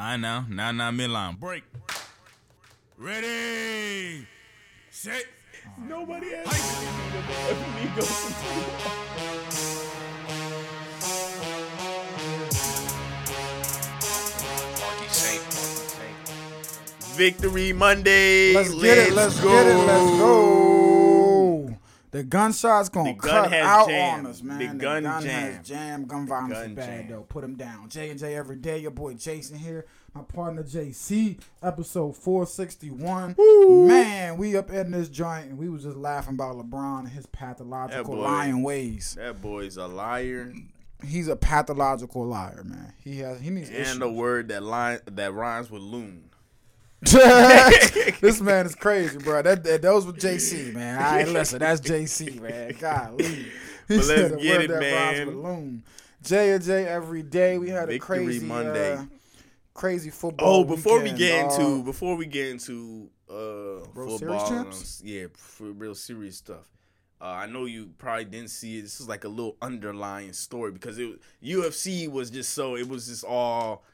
I know. Now, now, midline. Break. Ready. Set. Nobody has Marky Saint, Marky Saint. Victory Monday. Let's get it. Let's get it. Let's go. The gunshots gonna The gun cut has out jammed. on us, man. The gun has jammed. jammed. Gun violence Gun is bad though. Put them down. J and J every day. Your boy Jason here. My partner JC. Episode four sixty one. Man, we up in this joint and we was just laughing about LeBron and his pathological boy. lying ways. That boy's a liar He's a pathological liar, man. He has. He needs issues. and a word that line that rhymes with loon. this man is crazy, bro. That, that those were JC, man. All right, listen, that's JC, man. Golly. But let's get it, man. J and J every day. We had a crazy Monday. uh, crazy football. Oh, before weekend, we get into dawg. before we get into uh football, um, yeah, for real serious stuff. Uh, I know you probably didn't see it. This is like a little underlying story because it UFC was just so it was just all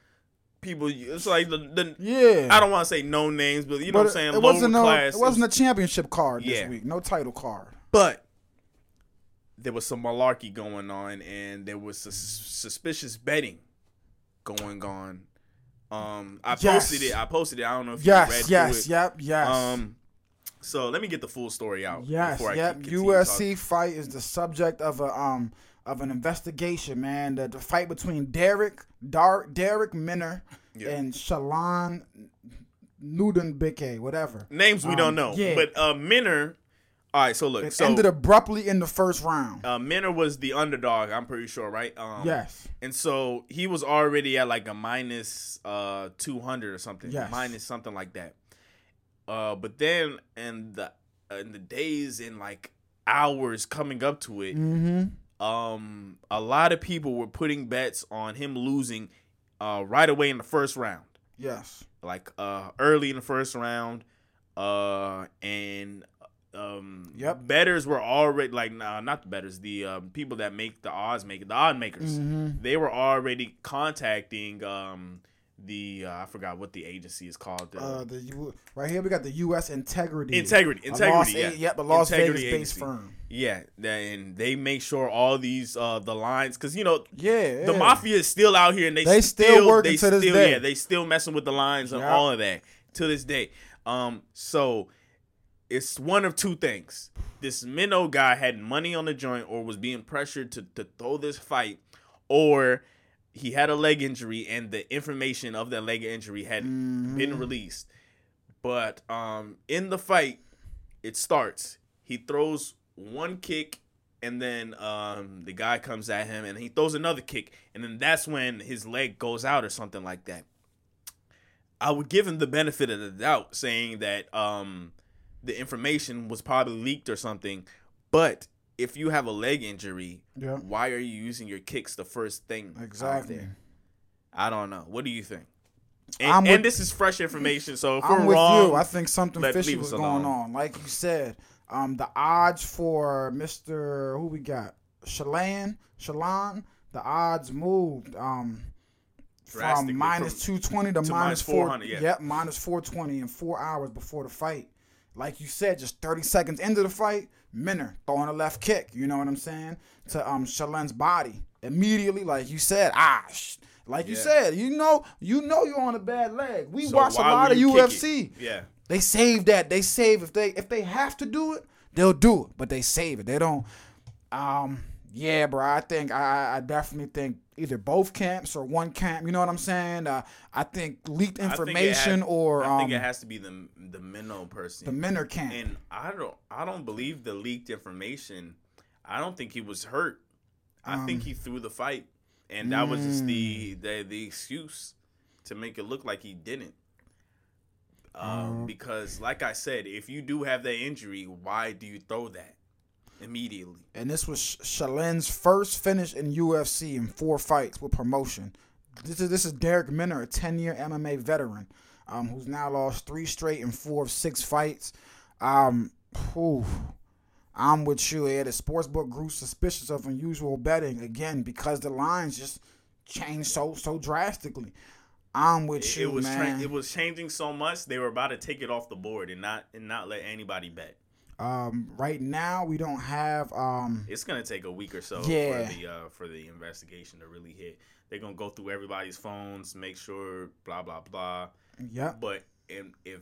people. It's like the, the yeah, I don't want to say no names, but you know But what I'm saying. It wasn't no. It wasn't a championship card this Yeah. week. No title card. But there was some malarkey going on, and there was sus- suspicious betting going on. Um, I Yes. posted it. I posted it. I don't know if you read Yes, yes, it. yep, yes. Um, so let me get the full story out. Yes, before I yep. UFC fight is the subject of a um of an investigation, man. The, the fight between Darrick Dar Darrick Minner Yeah. and Shalon Nudenbeke, whatever. Names we Um, don't know, yeah. but uh, Minner. All right, so look, It so ended abruptly in the first round. uh, Minner was the underdog. I'm pretty sure, right? Um, yes. And so he was already at like a minus uh 200 or something, Yes. minus something like that. Uh, but then in the in the days and like hours coming up to it, Mm-hmm. Um, a lot of people were putting bets on him losing, uh, right away in the first round, Yes. like uh, early in the first round, uh, and um, Yep. betters were already like nah, not the betters, the um, people that make the odds make the odd makers Mm-hmm. they were already contacting um the uh, I forgot what the agency is called. The, Uh, the U- right here we got the U.S. Integrity. integrity, A integrity. Las, yeah, Yep, a Las Integrity Vegas based firm. Yeah, and they make sure all these uh the lines because you know Yeah. the yeah. mafia is still out here and they They still working they to this still, day. Yeah, they still messing with the lines and all of that to this day. Um, so it's one of two things. This Minnow guy had money on the joint or was being pressured to, to throw this fight, or he had a leg injury and the information of that leg injury had Mm-hmm. been released. But um in the fight, it starts. He throws one kick and then um the guy comes at him and he throws another kick and then that's when his leg goes out or something like that. I would give him the benefit of the doubt saying that um the information was probably leaked or something, but if you have a leg injury, Yeah. why are you using your kicks the first thing out Exactly. there? I don't know. What do you think? And, with- and this is fresh information, so if I'm we're wrong, you. I think something fishy was going on. Like you said, um, the odds for Mister who we got, Shalan, Shalan, the odds moved um from two twenty to, to minus minus 400, yeah. Yep, minus four twenty in four hours before the fight. Like you said, just thirty seconds into the fight, Minner throwing a left kick. You know what I'm saying to um Shalan's body immediately. Like you said, ah. Sh- like you said, you know, you know you're on a bad leg. We So watch a lot of UFC. Yeah. They save that. They save if they if they have to do it, they'll do it. But they save it. They don't. Um. Yeah, bro. I think I I definitely think either both camps or one camp. You know what I'm saying? Uh, I think leaked I think information had- or I think um, it has to be the the minnow person. the Minner camp. and I don't I don't believe the leaked information. I don't think he was hurt. I Um, think he threw the fight, and that was just mm. the the the excuse to make it look like he didn't. Um, Um, because, like I said, if you do have that injury, why do you throw that immediately? and this was Sh- Shalin's first finish in UFC in four fights with promotion. This is this is Darrick Minner, a ten year MMA veteran, um, who's now lost three straight in four of six fights. Um, whew, I'm with you. Yeah, the sportsbook grew suspicious of unusual betting again because the lines just changed so so drastically. I'm with It, you, it was man. tra- it was changing so much they were about to take it off the board and not and not let anybody bet. Um, right now we don't have um. It's gonna take a week or so Yeah. for the uh, for the investigation to really hit. They're gonna go through everybody's phones, make sure blah blah blah. Yeah. But in, if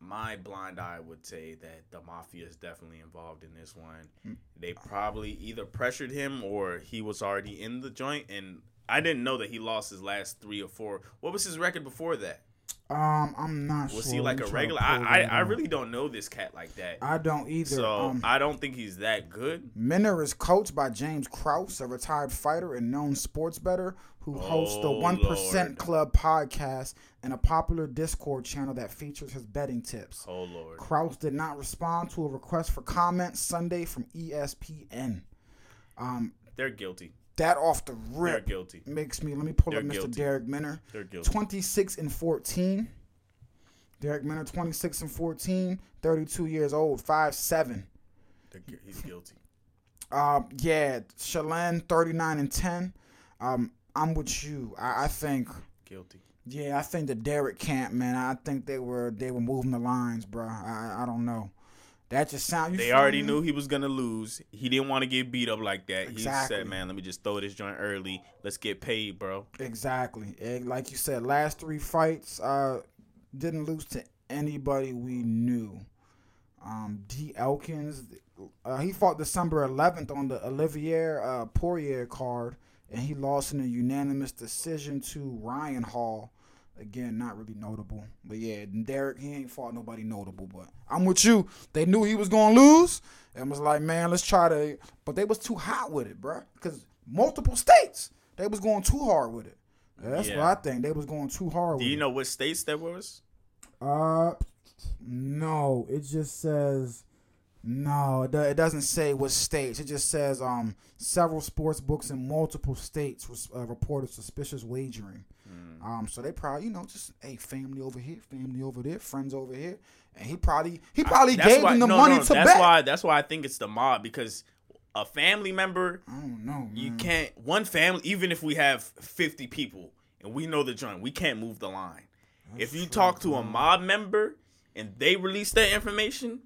my blind eye would say that the mafia is definitely involved in this one, Mm. they probably either pressured him or he was already in the joint. And I didn't know that he lost his last three or four. What was his record before that? Um, I'm not Was sure. he like a me try to regular? I, I, I really don't know this cat like that. I don't either. So um, I don't think he's that good. Minner is coached by James Krause, a retired fighter and known sports bettor who hosts the One Club podcast and a popular Discord channel that features his betting tips. Oh lord. Krause did not respond to a request for comment Sunday from ESPN. Um, They're guilty. That off the They're rip guilty. makes me. Let me pull They're up Mr. guilty. Darrick Minner. They're guilty. 26 and 14. Darrick Minner, 26 and 14, 32 years old, 5'7. They're he's guilty. Um, yeah, Shalane, 39 and 10. Um, I'm with you. I, I think, Guilty. yeah, I think the Darrick camp, man. I think they were they were moving the lines, bro. I I don't know. That just sound. You They already me? knew he was gonna lose. He didn't want to get beat up like that. Exactly. He said, "Man, let me just throw this joint early. Let's get paid, bro." Exactly. Eh, Like you said, last three fights, uh, didn't lose to anybody we knew. Um, D. Elkins, uh, he fought December 11th on the Oliveira uh, Poirier card, and he lost in a unanimous decision to Ryan Hall. Again, not really notable, but yeah, Darrick he ain't fought nobody notable. But I'm with you. They knew he was gonna lose, and was like, man, let's try to. But they was too hot with it, bro. because multiple states they was going too hard with it. That's Yeah. what I think. They was going too hard. Do you it. know what states that was? Uh, no. It just says no. It, doesn't say what states. It just says um several sports books in multiple states uh, reported suspicious wagering. Hmm. Um, so they probably you know just hey family over here, family over there, friends over here, and he probably he probably That's gave why, them the no, money no, to that's bet. why. That's why I think it's the mob because a family member I don't know. you can't one family even if we have 50 people and we know the joint we can't move the line if you talk to a mob member and they release that information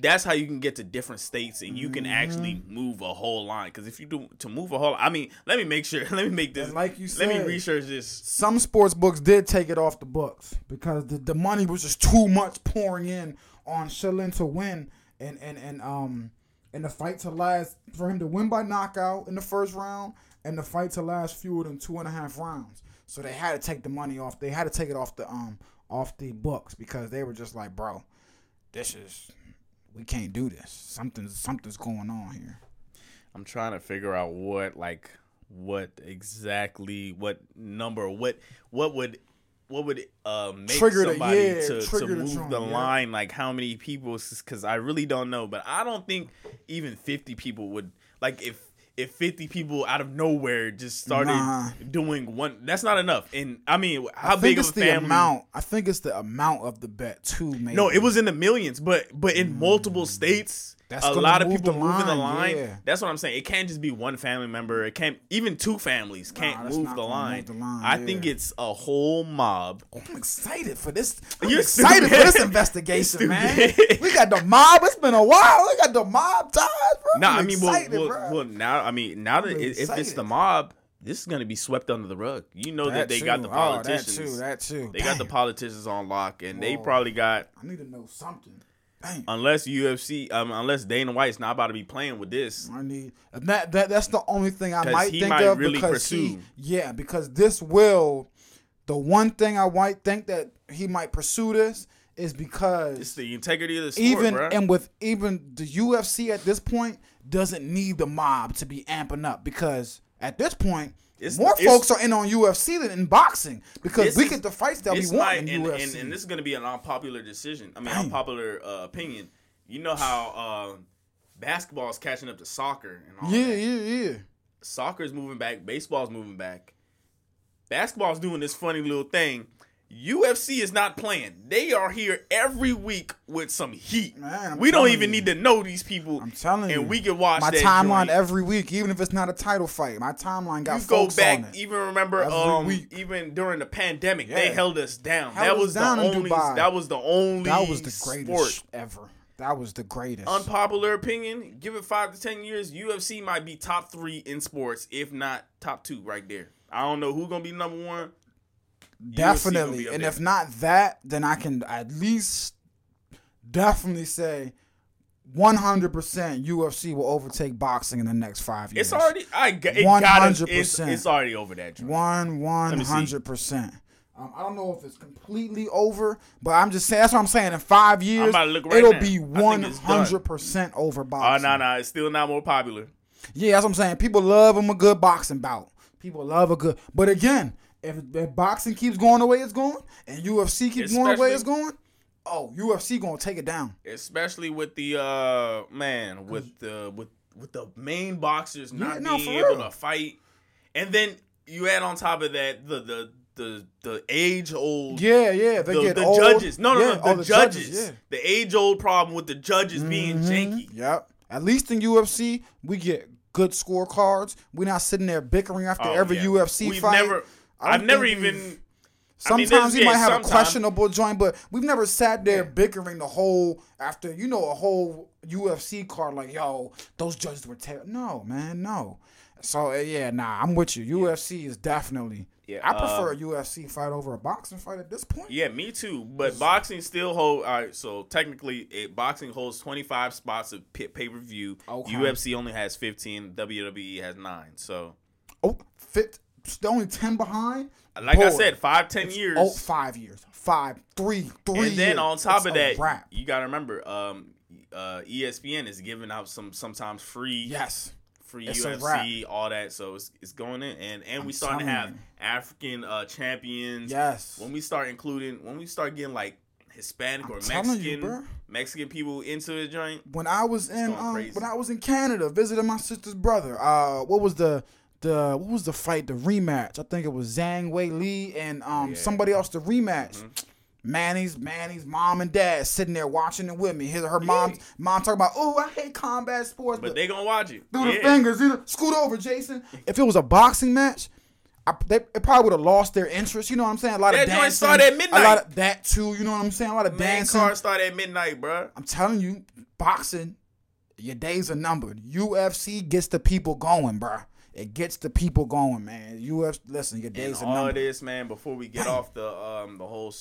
that's how you can get to different states and you can actually Mm-hmm. move a whole line because if you do to move a whole i mean let me make sure let me make this And like you said, let me research this some sports books did take it off the books because the, the money was just too much pouring in on Shilin to win and and and um and the fight to last for him to win by knockout in the first round and the fight to last fewer than two and a half rounds. So they had to take the money off. They had to take it off the um off the books because they were just like, bro, this is we can't do this. Something's something's going on here. i'm trying to figure out what like what exactly what number what what would what would uh make Trigger the- somebody yeah, to, to the move joint, the yeah. line like how many people because i really don't know but i don't think even 50 people would like if if 50 people out of nowhere just started Nah. doing one that's not enough and i mean how I think big it's the family amount. I think it's the amount of the bet too. Maybe no, it was in the millions, but but in multiple states, Mm. That's a lot of people moving the line, line. yeah. That's what I'm saying. It can't just be one family member. It can't even two families can't that's move the, line. move the line, I yeah. think it's a whole mob. Oh, I'm excited for this. I'm You're excited for this investigation, man. We got the mob. It's been a while. We got the mob ties, bro. No, I'm I mean, well, excited, well, bro. well, now I mean, now that I'm if it's the mob, this is gonna be swept under the rug. You know that, they got the politicians. Oh, that too. That too. They got the politicians on lock, and they probably got I need to know something. Dang. unless UFC, um, unless Dana White's not about to be playing with this. I need that, that. That's the only thing I might he think might of really because he, pursue. yeah, because this will. The one thing I might think that he might pursue this is because It's the integrity of the sport, even bruh. and with even the UFC at this point doesn't need the mob to be amping up because at this point It's- more it's- folks are in on UFC than in boxing because we get the fights that we want in and, UFC. and, and this is going to be an unpopular decision. I mean, Dang. unpopular uh, opinion. You know how uh, basketball is catching up to soccer and all yeah, that. yeah, yeah. Soccer's moving back. Baseball's moving back. Basketball's doing this funny little thing. UFC is not playing. They are here every week with some heat. Man, we don't even you. need to know these people. I'm telling you, and we can watch my timeline joint. every week, even if it's not a title fight. My timeline got you go back, on it. even remember, Every um, week. even during the pandemic, they held us down. Held that was the down in only. Dubai. That was the only. That was the greatest sport. ever. That was the greatest. Unpopular opinion. Give it five to ten years. UFC might be top three in sports, if not top two, right there. I don't know who's gonna be number one. Definitely, and there. if not that, then I can at least definitely say 100% UFC will overtake boxing in the next five years. It's already. I it got us. It's, 100%. it's already over that. joint. One one me see. hundred percent. Um, I don't know if it's completely over, but I'm just saying that's what I'm saying. In five years, about to look right it'll now. be I think one it's done. hundred percent over Oh boxing. no, no, it's still not more popular. Yeah, that's what I'm saying. People love them a good boxing bout. People love a good. But again, if, if boxing keeps going the way it's going, and UFC keeps going the way it's going, oh, UFC gonna take it down. especially with the uh man with the with with the main boxers not Yeah, no, being able real. to fight, and then you add on top of that the the the the age old. Yeah, yeah. They The, get the old. judges, no, no, Yeah, no, oh, the, judges, yeah. the age old problem with the judges being janky. Yep. At least in UFC, we get good scorecards. We're not sitting there bickering after Oh, every. UFC We've fight. never, I've never even. I mean, Sometimes there's- we yeah, might have sometimes- a questionable joint, but we've never sat there bickering the whole after you know a whole UFC card like yo those judges were terrible. No man, no. So uh, yeah, nah, I'm with you. UFC is definitely. Yeah, I prefer uh, a UFC fight over a boxing fight at this point. Yeah, me too. But boxing still hold. All right, so technically, it, boxing holds twenty five spots of pay per view. Okay. UFC only has fifteen. WWE has nine. So, Oh, fit. Still only ten behind. like I Boy, said, five ten years. Oh, five years. Five, three, three. and then years. on top of that, wrap. you gotta remember, um, uh, ESPN is giving out some sometimes free, yes. free it's UFC, all that. So it's, it's going in, and and we starting to have you. African uh, champions. Yes. When we start including, when we start getting like Hispanic or telling you, Mexican, bruh. Mexican people into the joint. when I was in um, when I was in Canada visiting my sister's brother. Uh, what was the the what was the fight? The rematch. I think it was Zhang Wei Li and um Yeah. somebody else. The rematch. Mm-hmm. Manny's Manny's mom and dad sitting there watching it with me. His her mom mom talking about oh I hate combat sports, But but, they gonna watch it. through the fingers. Know, scoot over, Jason. If it was a boxing match. I, they probably would have lost their interest. You know what I'm saying? A lot That of joint dancing. started at A midnight. lot of that too. You know what I'm saying? A lot of Main dancing. card start at midnight, bro. I'm telling you, boxing, your days are numbered. UFC gets the people going, bruh. It gets the people going, man. UFC, listen, your And days are all numbered. this, man. Before we get off the um the whole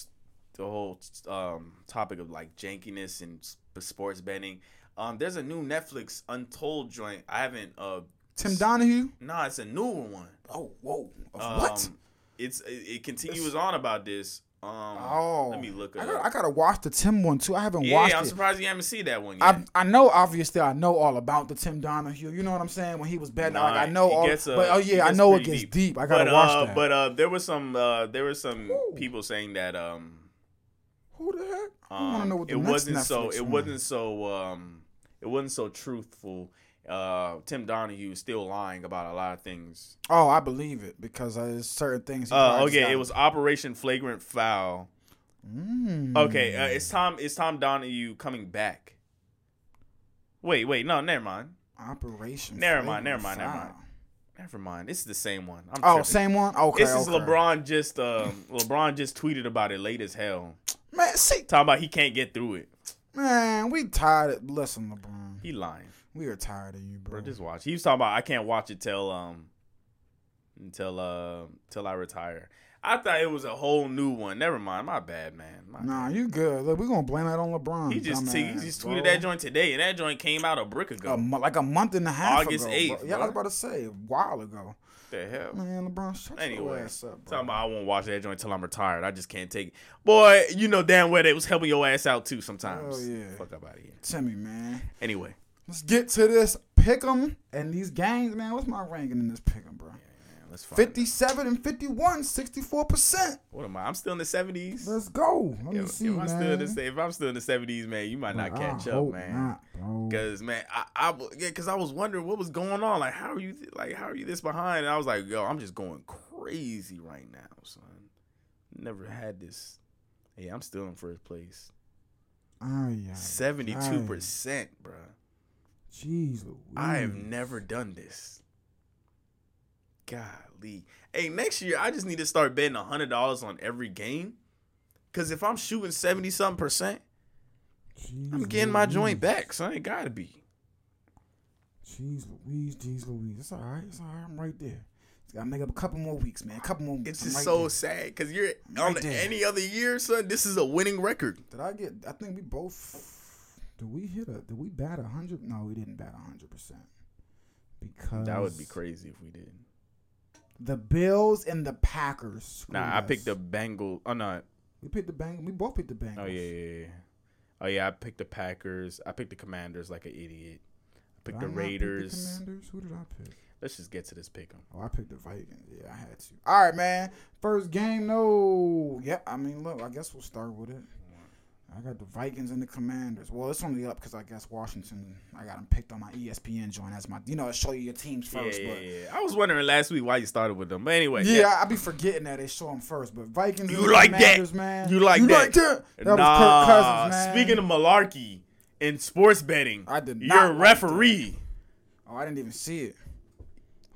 the whole um topic of like jankiness and sports betting, um, there's a new Netflix Untold joint. I haven't uh. Tim Donaghy. Nah, it's a newer one. Oh, whoa. Um, what? It's it, it continues on about this. Um, Oh, let me look I gotta, up. I gotta watch the Tim one too. I haven't yeah, watched Yeah, I'm it. surprised you haven't seen that one yet. I, I know obviously I know all about the Tim Donaghy. You know what I'm saying? When he was betting, Nah, like, I know all. gets, uh, but oh yeah, I know it gets deep. I gotta but, watch uh, that. But uh, there was some uh, there were some people saying that um, Who the heck? I um, want to know what the it next wasn't so Netflix it one. wasn't so um, it wasn't so truthful. Uh, Tim Donaghy is still lying about a lot of things. Oh, I believe it because uh, there's certain things. Uh, okay, it was Operation Flagrant Foul. Mm. Okay, uh, it's Tom. It's Tom Donaghy coming back. Wait, wait, no, never mind. Operation. Never mind, never mind, never mind. Never mind. This is the same one. I'm Oh, tripping. same one. Okay. This is okay. LeBron just um LeBron just tweeted about it late as hell. Man, see, Talking about he can't get through it. man, we tired. Of, listen, LeBron, He lying. We are tired of you, bro. Bro, just watch. He was talking about I can't watch it till um until uh till I retire. I thought it was a whole new one. Never mind. My bad, man. My Nah, bad. you good. Look, we gonna blame that on LeBron. He just he dumbass, just bro. tweeted that joint today, and that joint came out a brick ago. a mo- like a month and a half August ago. 8th, bro. Yeah, I was about to say a while ago. the hell. Man, LeBron, shut your Anyway, ass up, bro. talking about I won't watch that joint till I'm retired. I just can't take it. Boy, you know damn well they was helping your ass out too sometimes. Hell yeah. Fuck up out of here. Timmy, man. Anyway, Let's get to this pick'em and these games, man. What's my ranking in this pick'em, bro? man, let's find 57 and 51, 64%. What am I? I'm still in the seventies. Let's go. Let me If, see, if man. I'm still in the if I'm still in the seventies, man, you might not I catch up, man. Cause man, I, I yeah, cause I was wondering what was going on. Like, how are you? Like, how are you this behind? And I was like, yo, I'm just going crazy right now, son. never had this. Hey, I'm still in first place. Oh, yeah. Seventy-two percent, bro. Jeez Louise. I have never done this. Golly. Hey, next year I just need to start betting hundred dollars on every game. Cause if I'm shooting seventy something percent, I'm Jeez getting my joint back. So it gotta be. Jeez Louise, jeez Louise. It's all right. It's all right. I'm right there. Just gotta make up a couple more weeks, man. A couple more weeks. It's just right so there. sad because you're Right on there. any other year, son. This is a winning record. Did I get? I think we both. Did we hit a? Did we bat a hundred? No, we didn't bat a hundred percent. Because That would be crazy if we did. The Bills and the Packers. Nah, I picked the Bengal. Oh no. We picked the Bengals. We both picked the Bengals. Oh yeah, yeah, yeah. Oh yeah, I picked the Packers. I picked the Commanders like an idiot. I picked Did the I not pick Raiders. the Commanders. Who did I pick? Let's just get to this pick 'em. Oh, I picked the Vikings. Yeah, I had to. All right, man. First game, no. Yeah, I mean, look. I guess we'll start with it. I got the Vikings and the Commanders. Well, it's only up because I guess Washington. I got them picked on my ESPN joint as my. You know, I show you your teams first, yeah, but. yeah, yeah. I was wondering last week why you started with them, but anyway. Yeah, I, I be forgetting that they show them first, but Vikings. You like that. Man. You like that. that? That nah, Cousins, man. Speaking of malarkey in sports betting, I did not you're a like referee. oh, I didn't even see it.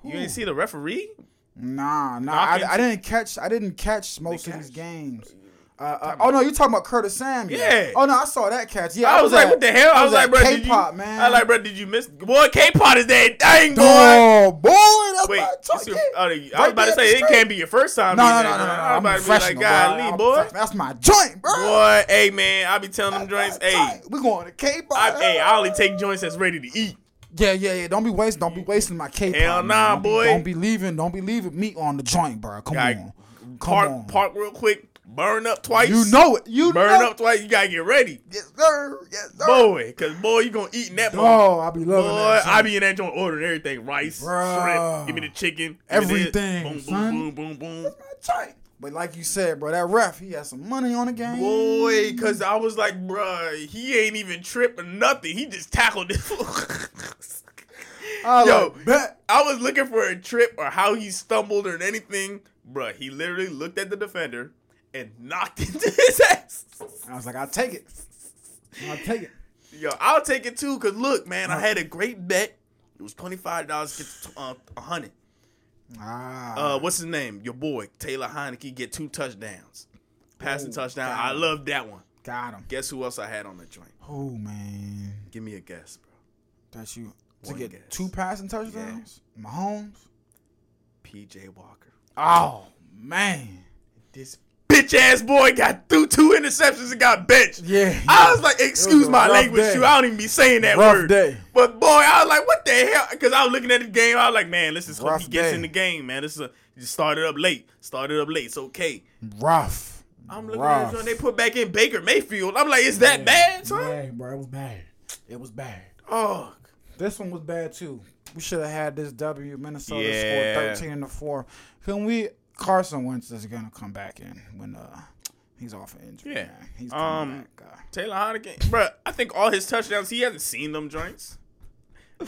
You didn't see the referee? Nah, nah. I, I didn't catch. I didn't catch most of these games. Uh, uh, oh no, you talking about Curtis Samuel? Yeah. Oh no, I saw that catch. Yeah, I was like, at- what the hell? I was like, at bro, did you? K-pop, man. I was like, bro, did you miss? Boy, K-pop is that dang boy. Oh boy, that's Wait, my your- oh, I was about to say it can't be your first time. No, no, no, no, no, no. I was I'm about to be like, golly, I'm boy. That's my joint, bro. Boy, hey man, I be telling them joints, hey, we going to K-pop. I, hey, I only take joints that's ready to eat. Yeah, yeah, yeah. Don't be wasting. Don't be wasting my K-pop. Hell nah, boy. Don't be leaving. Don't be leaving meat on the joint, bro. Come on. Come Park, on. park real quick, burn up twice. You know it. You burn know up twice. You gotta get ready, Yes, sir. Yes, sir. boy. Cause boy, you gonna eat in that. Oh, I be loving Boy, that. I joint. be in that joint ordering everything: rice, Bruh. shrimp. Give me the chicken. give me this. Everything, Boom, boom, son. boom, boom, boom. But like you said, bro, that ref, he had some money on the game. Boy, cause I was like, bruh, he ain't even tripping nothing. He just tackled it. I Yo, like, bet. I was looking for a trip or how he stumbled or anything. Bruh, he literally looked at the defender and knocked into his ass. I was like, I'll take it. I'll take it. Yo, I'll take it too, cause look, man, I had a great bet. It was twenty five dollars, get to, uh, a hundred. Ah. Uh, what's his name? Your boy Taylor Heinicke get two touchdowns, passing Oh, touchdown. I love that one. got him. Guess who else I had on the joint? Oh man, Give me a guess, bro. that's you. To One get guess. two passing touchdowns, Mahomes. PJ Walker. Oh man. This bitch ass boy got threw two interceptions and got benched. Yeah. I was like, excuse a my language, too. I don't even be saying that Rough word. day. But boy, I was like, what the hell? Because I was looking at the game. I was like, man, let's just hope he gets day. in the game, man. This is a just started up late. Started up late. It's okay. rough. I'm looking rough. at it, and they put back in Baker Mayfield. I'm like, is that bad, son? Yeah, bro, it was bad. It was bad. Oh, This one was bad too. We should have had this W. Minnesota Yeah. scored 13 to 4. Can we Carson Wentz is gonna come back in when uh he's off of injury. Yeah. Man. He's coming Um, back. Uh, Taylor Heineken, bro. I think all his touchdowns, he hasn't seen them joints.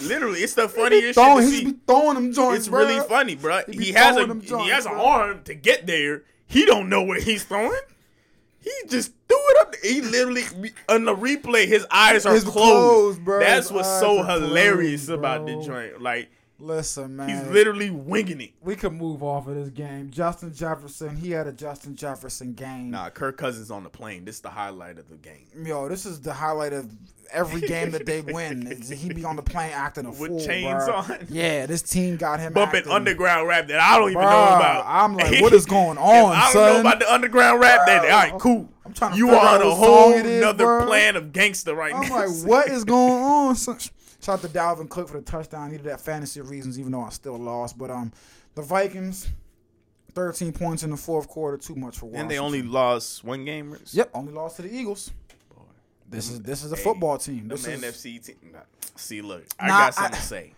Literally, it's the funniest shit throwing, to he be throwing them joints, It's bro. really funny, bro. He He has a them he has an bro. arm to get there. He don't know where he's throwing. He just threw it up. He literally on the replay, his eyes are His closed. closed, bro. That's His what's so hilarious closed, about the joint. Like Listen, man. he's literally winging it. we could move off of this game. Justin Jefferson, he had a Justin Jefferson game. Nah, Kirk Cousins on the plane. This is the highlight of the game. Yo, this is the highlight of every game that they win. He be on the plane acting a With fool, chains bro. on. Yeah, this team got him Bumping acting, underground rap that I don't even know about. I'm like, what is going on, I don't son? know about the underground rap. That all right, cool. I'm trying to you are on a whole is, another plan of gangster right I'm now. like, what is going on? son? Shout out to Dalvin Cook for the touchdown. He did that fantasy reasons, even though I still lost. But um, the Vikings, 13 points in the fourth quarter, too much for Washington. And they only lost one game. Riz? Yep, only lost to the Eagles. This is this is a football team. This is NFC team. nah, See, look, I Nah, got something I- to say.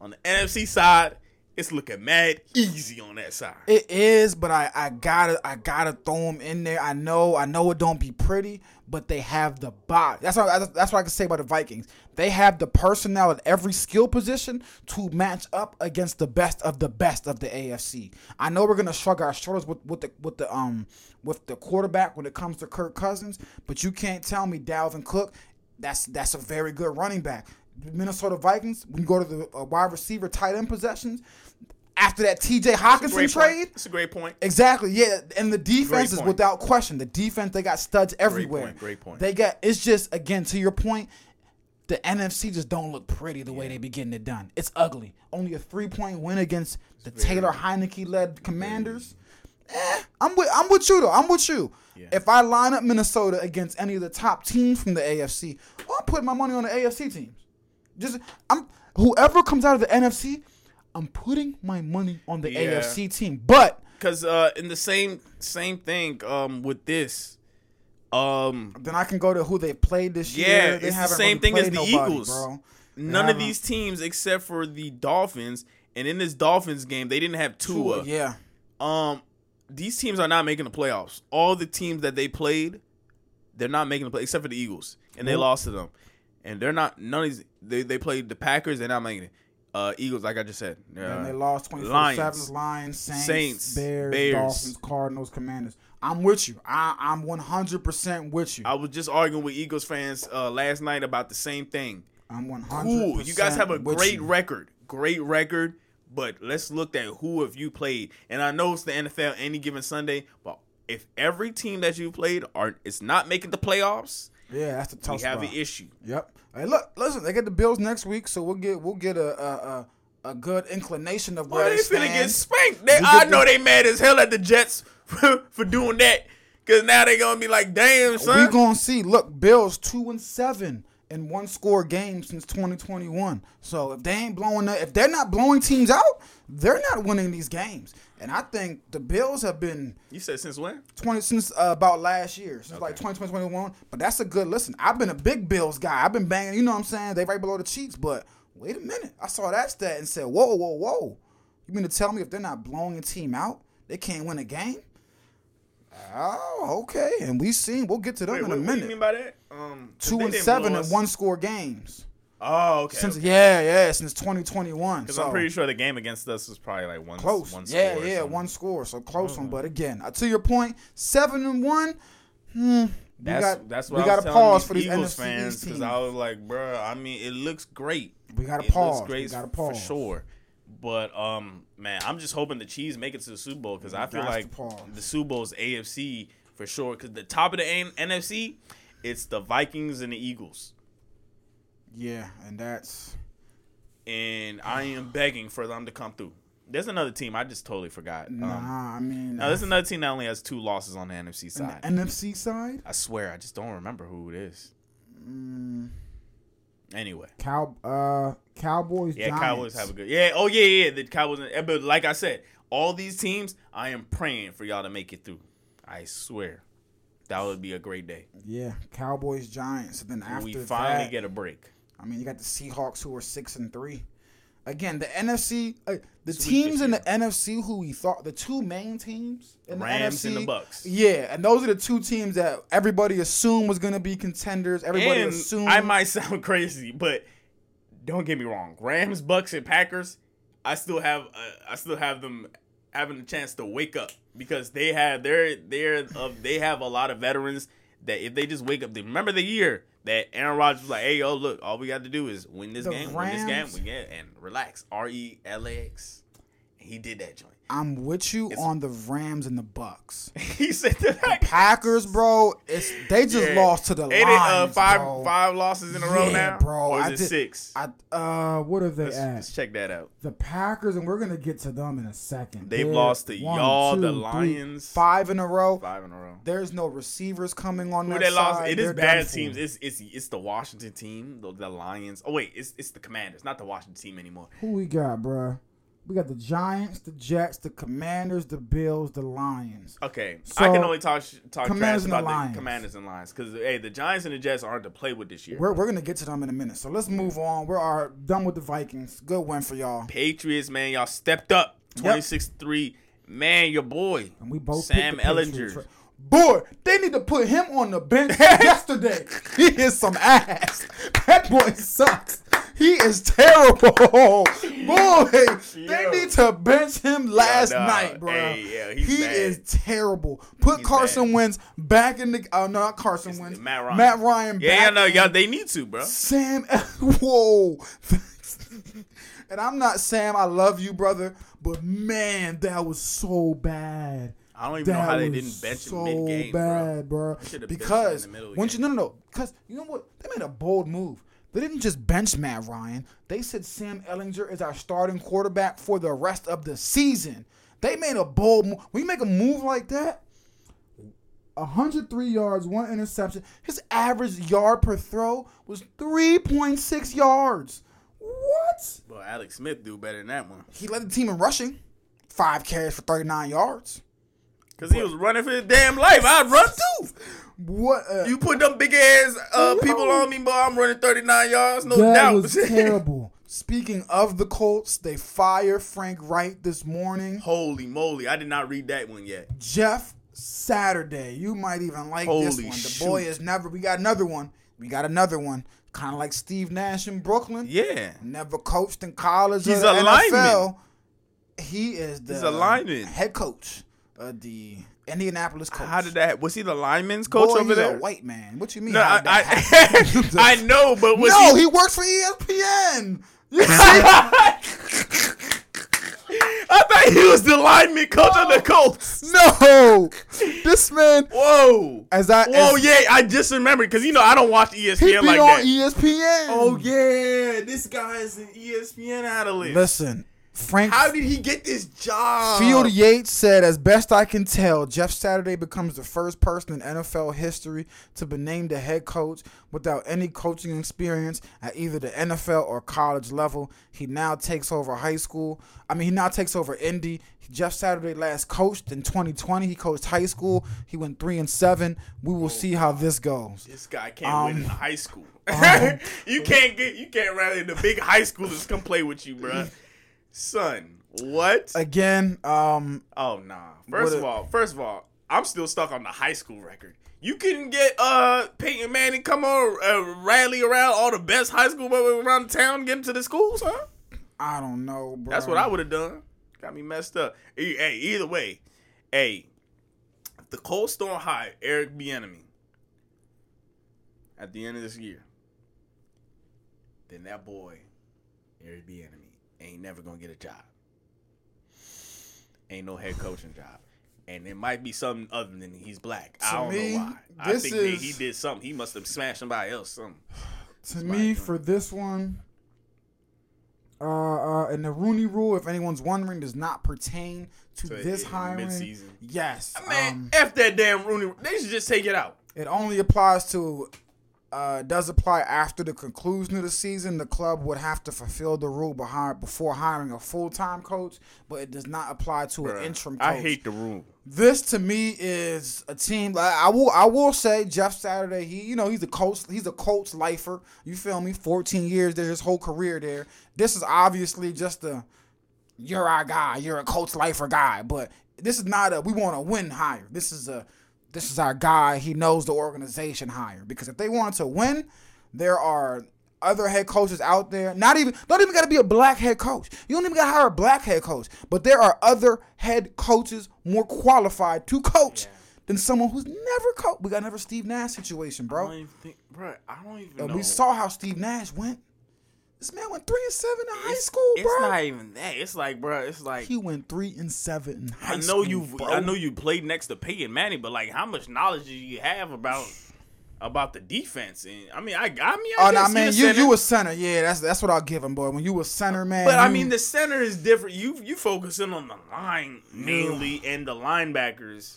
On the NFC side, it's looking mad easy on that side. It is, but I, I gotta I gotta throw them in there. I know I know it don't be pretty, but they have the body. That's what that's what I can say about the Vikings. They have the personnel at every skill position to match up against the best of the best of the AFC. I know we're gonna shrug our shoulders with, with the with the um with the quarterback when it comes to Kirk Cousins, but you can't tell me Dalvin Cook. That's that's a very good running back. Minnesota Vikings. When you go to the uh, wide receiver tight end possessions, after that T.J. Hockenson Great trade, point. That's a great point. Exactly, yeah, and the defense is without question. The defense they got studs everywhere. point, great point. They got it's just again to your point. The NFC just don't look pretty the way they be getting it done. It's ugly. Only a three point win against the Taylor Heinicke led Commanders. Eh, I'm with I'm with you though. I'm with you. If I line up Minnesota against any of the top teams from the AFC, well, I'm putting my money on the AFC teams. Just I'm whoever comes out of the NFC, I'm putting my money on the Yeah. AFC team. But Cause uh, in the same same thing um with this, um, then I can go to who they played this year. yeah, They it's the same really thing as the nobody, Eagles. bro. None of these teams, except for the Dolphins, and in this Dolphins game, they didn't have Tua. Yeah. Um, these teams are not making the playoffs. All the teams that they played, they're not making the play except for the Eagles, and they lost to them. And they're not none of these. They they played the Packers. They're not making it. Uh, Eagles, like I just said. And Uh, they lost 24 Lions. 7 Lions, Saints, Saints, Bears, Bears. Dolphins, Cardinals, Commanders. I'm with you. I, I'm 100% with you. I was just arguing with Eagles fans uh, last night about the same thing. I'm 100%. Cool, you guys have a great you. record, great record. But let's look at who have you played. And I know it's the NFL any given Sunday, but if every team that you played are it's not making the playoffs, Yeah, that's the we tough have an issue. Yep. Hey, look, listen, they get the Bills next week, so we'll get we'll get a a, a, a good inclination of where Well, they they finna stand. get spanked. They, I know the- they mad as hell at the Jets for, for doing that. Cause now they gonna be like, damn, son. We gonna see. Look, Bills two and seven in one score game since 2021. So if they ain't blowing, the, if they're not blowing teams out, they're not winning these games. And I think the Bills have been you said since when? 20 since uh, about last year, since like 2020, 2021. But that's a good listen. I've been a big Bills guy. I've been banging. You know what I'm saying? They right below the cheeks. But wait a minute, I saw that stat and said, whoa, whoa, whoa. You mean to tell me if they're not blowing a team out, they can't win a game? Oh, okay. And we seen. We'll get to them Wait, in a what do you minute. mean by that? Um, Two and seven in one score games. Oh, okay. Since okay. yeah, yeah, since 2021. Because So I'm pretty sure the game against us was probably like one close. One yeah, score yeah, one score. So close one. But again, uh, to your point, seven and one. Hmm. That's we got, that's what we I got was to pause these for these Eagles NFC fans because. I was like, bro, I mean, it looks great. We gotta it pause. Looks great We gotta for pause. sure. But um, man, I'm just hoping the Chiefs make it to the Super Bowl because I feel like the Super Bowl is AFC for sure. Because the top of the N- NFC, it's the Vikings and the Eagles, Yeah, and that's and I am begging for them to come through. There's another team I just totally forgot. Um, nah. I mean, now there's another team that only has two losses on the NFC side. the NFC side, I swear, I just don't remember who it is. Mm. Anyway. Cow, uh, Cowboys. Yeah, Giants. Cowboys have a good. Yeah, oh yeah, yeah. The Cowboys, but like I said, all these teams, I am praying for y'all to make it through. I swear, that would be a great day. Yeah, Cowboys, Giants, then after we finally that, get a break. I mean, you got the Seahawks who are six and three. Again, the NFC, uh, the weak teams in the. NFC who we thought the two main teams in the Rams NFC, and the Bucks. Yeah, and those are the two teams that everybody assumed was going to be contenders. Everybody and assumed. I might sound crazy, but don't get me wrong. Rams, Bucks, and Packers, I still have, uh, I still have them having a chance to wake up because they have they're they're of they have a lot of veterans that if they just wake up, they remember the year that Aaron Rodgers was like, "Hey, yo, look, all we got to do is win this The game, win this game, Rams- we get and relax." R E L A X. He did that joint. I'm with you It's- on the Rams and the Bucks. he said that. Packers, bro, it's they just Yeah. lost to the Ain't Lions, it uh, five bro. five losses in a row now, bro, Or is I it did- six? I uh, what are they let's, at? let's check that out. The Packers, and we're gonna get to them in a second. They've They're lost to one, y'all, two, the three, Lions. five in a row. Five in a row. There's no receivers coming on Who that they lost? side. It is They're bad teams. It's it's it's the Washington team, the, the Lions. Oh wait, it's it's the Commanders, not the Washington team anymore. Who we got, bruh? We got the Giants, the Jets, the Commanders, the Bills, the Lions. Okay, So, I can only talk talk trash about the Lions. Commanders and Lions because hey, the Giants and the Jets aren't to play with this year. We're, we're gonna get to them in a minute. So let's move on. We are done with the Vikings. Good win for y'all. Patriots, man, y'all stepped up. 26-3. Man, your boy. And we both Sam Ehlinger. Boy, they need to put him on the bench yesterday. He is some ass. That boy sucks. He is terrible. Boy, they need to bench him last nah, night, bro. hey, yeah, he bad. is terrible. Put He's Carson bad. Wentz back in the. Oh, no, not Carson Wentz. Matt Ryan. Matt Ryan. Yeah, back yeah, no, y'all they need to, bro. Sam, whoa. and I'm not Sam. I love you, brother. But man, that was so bad. I don't even know how they didn't bench so him mid game, bro. So bad, bro. should've benched him in Because once you no no no, because you know what? They made a bold move. They didn't just bench Matt Ryan. They said Sam Ehlinger is our starting quarterback for the rest of the season. They made a bold move. When you make a move like that, 103 yards, one interception. His average yard per throw was 3.6 yards. What? Well, Alex Smith do better than that one He led the team in rushing. Five carries for 39 yards. Because he was running for his damn life. I'd run too. What? Uh, You put them big ass uh, people on me, but I'm running 39 yards, no that doubt. was terrible. Speaking of the Colts, they fire Frank Reich this morning. Holy moly, I did not read that one yet. Jeff Saturday. You might even like this one. The shoot. boy is never. We got another one. We got another one. Kind of like Steve Nash in Brooklyn. Yeah, Never coached in college He's or a the lineman. He is the He's a lineman. head coach of the Indianapolis Colts. how did that? Was he the lineman's coach Boy, over he's there? a white man. What you mean? no, I, I. I know, but was no, he? he works for ESPN. I thought he was the lineman coach of the Colts. no, this man. Whoa. As I Whoa, as, yeah, I just remembered because you know I don't watch E he ESPN be like on that. ESPN. Oh yeah, this guy is an ESPN analyst. Listen, Frank How did he get this job? Field Yates said, as best I can tell, Jeff Saturday becomes the first person in NFL history to be named a head coach without any coaching experience at either the NFL or college level. He now takes over high school. I mean, he now takes over Indy. Jeff Saturday last coached in 2020. He coached high school. He went three and seven. We will see how this goes. This guy can't Um, win in high school. um, you can't get you can't rally the big high schoolers come play with you, bruh. Son, what? Again, um, oh nah. First of a- all, first of all, I'm still stuck on the high school record. You couldn't get uh Peyton Manning come on uh, rally around all the best high school boys around town, get them to the schools, huh? I don't know, bro. That's what I would have done. Got me messed up. Hey, either way, hey, the Cold Storm hire Eric Bieniemy at the end of this year, then that boy, Eric Bieniemy, ain't never gonna get a job. Ain't no head coaching job. And it might be something other than he's black. I To don't me, know why. I think is- he did something. He must have smashed somebody else. Something. To That's me, I for this one, uh, uh, and the Rooney Rule, if anyone's wondering, does not pertain to To this in hiring. mid-season. Yes, Man, um, f that damn Rooney. They should just take it out. it only applies to. Uh, does apply after the conclusion of the season. The club would have to fulfill the rule behind before hiring a full time coach, but it does not apply to an interim coach. I hate the rule. this to me is a team. Like I will, I will say Jeff Saturday. He, you know, he's a coach. He's a Colts lifer. You feel me? Fourteen years there, his whole career there. This is obviously just a you're our guy. You're a Colts lifer guy. But this is not a we want to win hire. This is a this is our guy. He knows the organization hire because if they wanted to win, there are other head coaches out there. Not even don't even got to be a black head coach. You don't even got to hire a black head coach. But there are other head coaches more qualified to coach than someone who's never coached. We got another Steve Nash situation, I bro. don't even think, bro. I don't even And know. we saw how Steve Nash went. This man went three and seven in high It's- school, It's bro. not even that. It's like, bro. It's like he went three and seven in high I school. know you. bro. I know you played next to Peyton Manning, but like, how much knowledge do you have about about the defense? And I mean, I. I mean, I Oh no, he man, you you a center. Yeah, that's that's what I'll give him, boy. When you a center, man. But I mean, the center is different. You you focusing on the line mainly and the linebackers.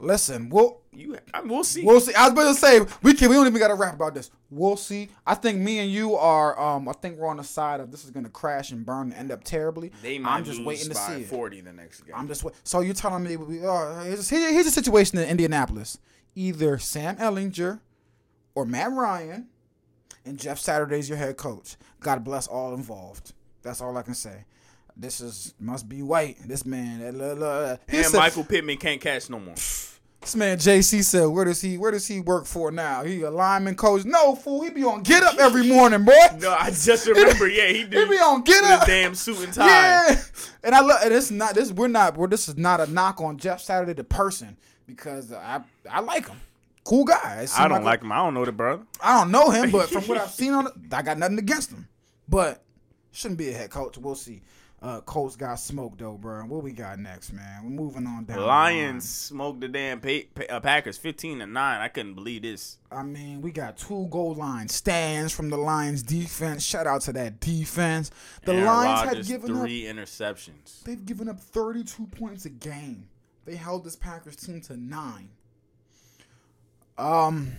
Listen, we'll You, I mean, we'll see. we'll see. I was about to say we can. We don't even got to rap about this. We'll see. I think me and you are. Um, I think we're on the side of this is gonna crash and burn and end up terribly. they might I'm just waiting to see it. forty the next game. I'm just wait. So you're telling me we, here's, here- here's a situation in Indianapolis. Either Sam Ehlinger or Matt Ryan and Jeff Saturday's your head coach. God bless all involved. That's all I can say. This is must be white. This man, uh, he and said- Michael Pittman can't catch no more. This man JC said, "Where does he? Where does he work for now? He a lineman coach? No fool. He be on Get Up every morning, boy. No, I just remember. Yeah, he He be on Get with Up. damn suit and tie. Yeah, and I look. And it's not this. We're not. We're, this is not a knock on Jeff Saturday the person because I I like him. Cool guy. I don't a- like him. I don't know the brother. I don't know him, but from what I've seen on it, I got nothing against him. But shouldn't be a head coach. We'll see. Uh, Colts got smoked though, bro. What we got next, man? We're moving on down. the Lions smoked the damn pa- pa- uh, Packers fifteen to nine. I couldn't believe this. I mean, we got two goal line stands from the Lions defense. Shout out to that defense. The Aaron Lions Rodgers, had given up three interceptions. They've given up 32 points a game. They held this Packers team to nine. Um,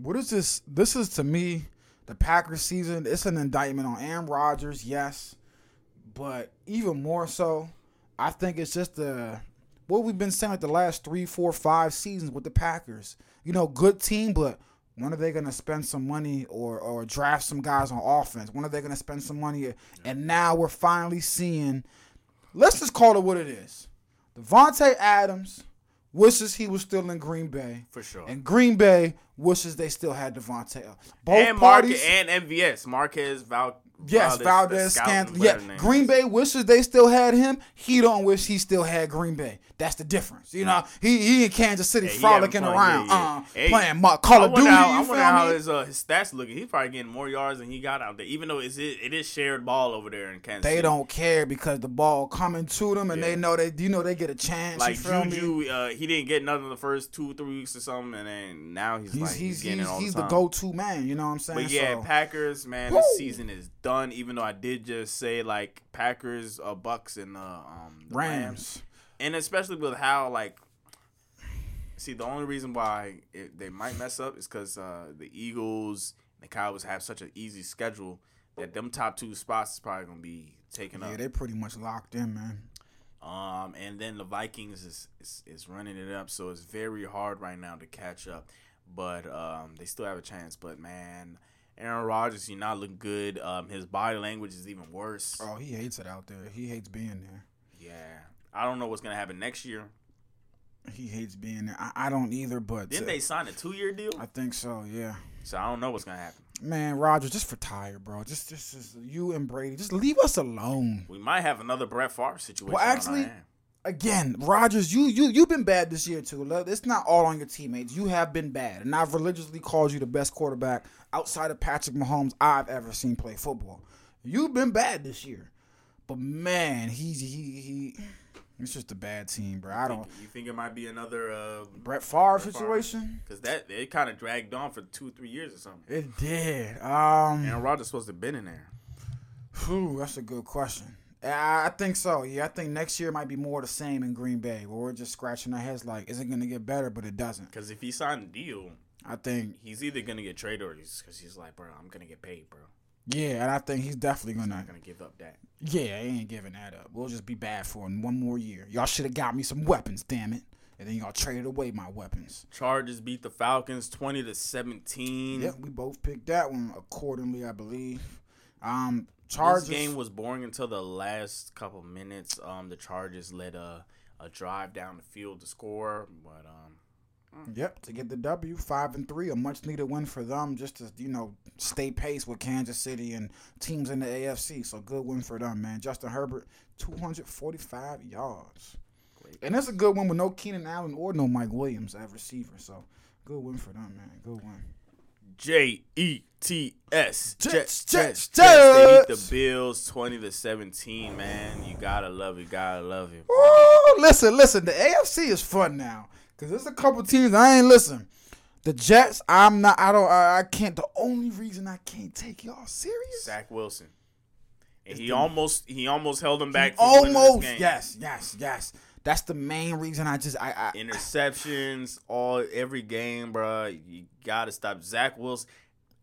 what is this? This is to me the Packers season. It's an indictment on Aaron Rodgers, yes, but even more so, I think it's just the what we've been saying like the last three, four, five seasons with the Packers. You know, good team, but when are they going to spend some money or or draft some guys on offense? When are they going to spend some money? And now we're finally seeing. Let's just call it what it is. Davante Adams wishes he was still in Green Bay, For sure. and Green Bay wishes they still had Davante. Both and Marquez parties. and MVS Marquez Val. Yes, Valdez, Scout, Scantling. Yeah, Green. Bay wishes they still had him. He don't wish he still had Green Bay. That's the difference. You know, he he in Kansas City Yeah, frolicking around, yeah, yeah. uh, Hey, playing Call of Duty. How, I wonder how his uh, his stats looking. He's probably getting more yards than he got out there. Even though it's it, it is shared ball over there in Kansas. They City. don't care because the ball coming to them, and they know they you know they get a chance. like you feel me? Juju. Uh, he didn't get nothing the first two three weeks or something, and then now he's, He's like he's he's, getting he's, he's the the go-to man. You know what I'm saying? But yeah, So, Packers, man, this season is done. Even though I did just say like Packers, uh, Bucks, and uh, um, the Rams. Rams. And especially with how like, see, the only reason why it, they might mess up is because uh, the Eagles, and the Cowboys have such an easy schedule that them top two spots is probably gonna be taken Yeah, up. Yeah, they pretty much locked in, man. Um, and then the Vikings is, is is running it up, so it's very hard right now to catch up. But um, they still have a chance. But man, Aaron Rodgers, you're not looking good. Um, his body language is even worse. Oh, he hates it out there. He hates being there. Yeah, I don't know what's gonna happen next year. He hates being there. I, I don't either, but Didn't they sign a two year deal? I think so. Yeah. So I don't know what's gonna happen. Man, Roger, just retire, bro. Just, just, just you and Brady, just leave us alone. We might have another Brett Favre situation. Well, actually- Again, Rodgers, you, you, you've been bad this year too. It's not all on your teammates. You have been bad, and I've religiously called you the best quarterback outside of Patrick Mahomes I've ever seen play football. You've been bad this year, but man, he's he he. It's just a bad team, bro. I don't. you think it might be another uh, Brett Favre Favre. situation. because that it kind of dragged on for two three years or something. It did. Um. Aaron Rodgers supposed to have been in there. Whew, that's a good question. I I think so. Yeah, I think next year might be more the same in Green Bay, where we're just scratching our heads like, is it going to get better? But it doesn't. Because if he signed a deal, I think, he's either gonna get traded or he's because he's like, bro, I'm gonna get paid, bro. Yeah, and I think he's definitely I'm going not to. gonna give up that. Yeah, he ain't giving that up. We'll just be bad for him one more year. Y'all should have got me some weapons, damn it. And then y'all traded away my weapons. Chargers beat the Falcons twenty to seventeen. Yeah, we both picked that one accordingly, I believe. Um, Chargers. This game was boring until the last couple minutes. Um, the Chargers led a a drive down the field to score, but um, Mm. Yep, to get the W, five and three, a much needed win for them, just to you know stay pace with Kansas City and teams in the AFC. So good win for them, man. Justin Herbert, two hundred forty five yards, Great. and that's a good one with no Keenan Allen or no Mike Williams at receiver. So good win for them, man. Good win. J E T S Jets, Jets Jets, Jets They beat the Bills twenty to seventeen. Man, you gotta love it. Gotta love it. Ooh, listen, listen. The AFC is fun now because there's a couple teams I ain't listen. The Jets, I'm not. I don't. I, I can't. The only reason I can't take y'all serious. Zach Wilson. And he the- almost he almost held him back. Almost. game. Yes, yes, yes. That's the main reason I just I, I interceptions all every game, bro. You gotta stop Zach Wilson.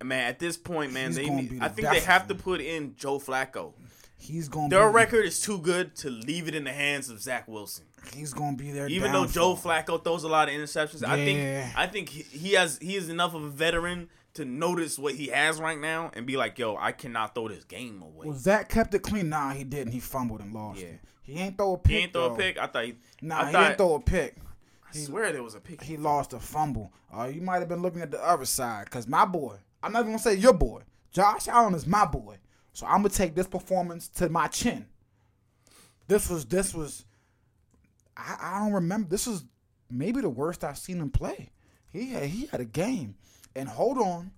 Man, at this point, man, they gonna I think they have to put in Joe Flacco. he's gonna Their be, record is too good to leave it in the hands of Zach Wilson. He's gonna be there. Even though Joe Flacco throws a lot of interceptions, I think I think he, he has he is enough of a veteran to notice what he has right now and be like, "Yo, I cannot throw this game away." Well, Zach kept it clean. Nah, he didn't. He fumbled and lost Yeah. it. He ain't throw a pick. he ain't throw though. a pick. I thought he. Nah, I he thought, didn't throw a pick. I swear there was a pick. He lost a fumble. Uh, you might have been looking at the other side, cause my boy. I'm not even gonna say your boy. Josh Allen is my boy. So I'm gonna take this performance to my chin. This was this was. I, I don't remember. This is maybe the worst I've seen him play. He had he had a game, and hold on.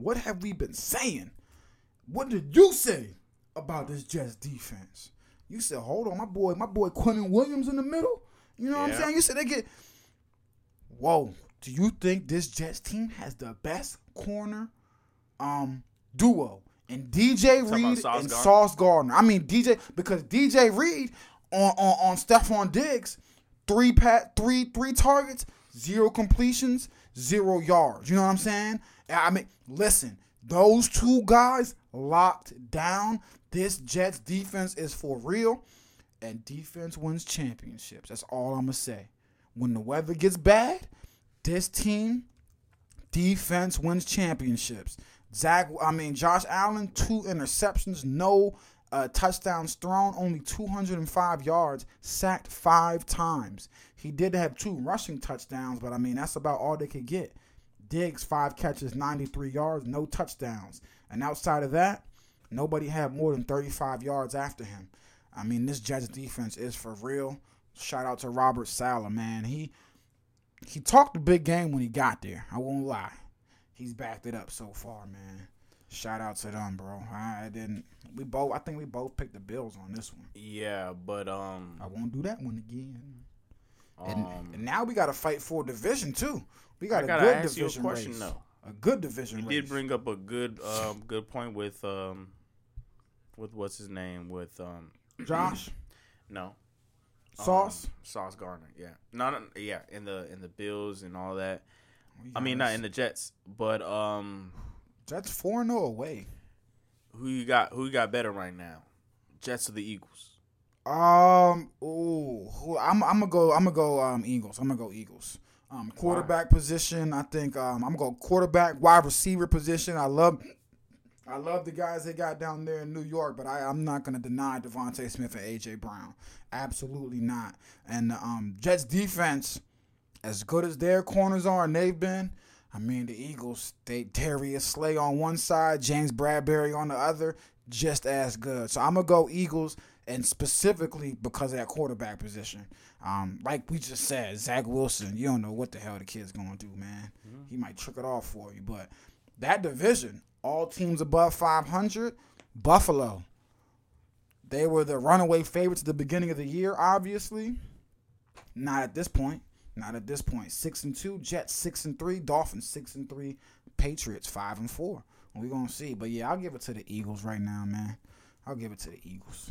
What have we been saying? What did you say about this Jets defense? You said, hold on, my boy, my boy Quinnen Williams in the middle. You know what I'm saying? You said they get. Whoa, do you think this Jets team has the best corner um duo? And DJ Reed and? Sauce Gardner. I mean DJ because DJ Reed on on, on Stefon Diggs, three pat three three targets, zero completions, zero yards. You know what I'm saying? I mean, listen, those two guys locked down. This Jets defense is for real, and defense wins championships. That's all I'm gonna say. When the weather gets bad, this team defense wins championships. Zach, I mean Josh Allen, two interceptions, no uh, touchdowns thrown, only 205 yards, sacked five times. He did have two rushing touchdowns, but I mean that's about all they could get. Diggs five catches, 93 yards, no touchdowns, and outside of that, nobody had more than 35 yards after him. I mean this Jets defense is for real. Shout out to Robert Saleh, man. He he talked a big game when he got there. I won't lie. He's backed it up so far, man. Shout out to them, bro. I, didn't. We both. I think we both picked the Bills on this one. Yeah, but um, I won't do that one again. And, um and now we got to fight for division too. We got I a good ask you a division question, race. though. A good division you race. did bring up a good um good point with um with what's his name with um Josh no Sauce. um, Sauce Gardner. Yeah, no, no, yeah, in the in the Bills and all that. We I mean, not in the Jets, but um, Jets four zero away. who you got? Who you got better right now? Jets or the Eagles? Um. Ooh. who- I'm. I'm gonna go. I'm gonna go. Um. Eagles. I'm gonna go Eagles. Um. Quarterback position. I think. Um. I'm gonna go quarterback, wide receiver position. I love. I love the guys they got down there in New York, but I, I'm not gonna deny DeVonta Smith and AJ Brown. Absolutely not. And the um, Jets defense, as good as their corners are, and they've been. I mean, the Eagles, they Darius Slay on one side, James Bradberry on the other, just as good. So I'm gonna go Eagles, and specifically because of that quarterback position. Um, like we just said, Zach Wilson, you don't know what the hell the kid's gonna do, man. He might trick it off for you, but that division, all teams above 500, Buffalo. They were the runaway favorites at the beginning of the year, obviously. Not at this point. Not at this point. Six and two, Jets six and three, Dolphins six and three, Patriots five and four. We're gonna see. But yeah, I'll give it to the Eagles right now, man. I'll give it to the Eagles.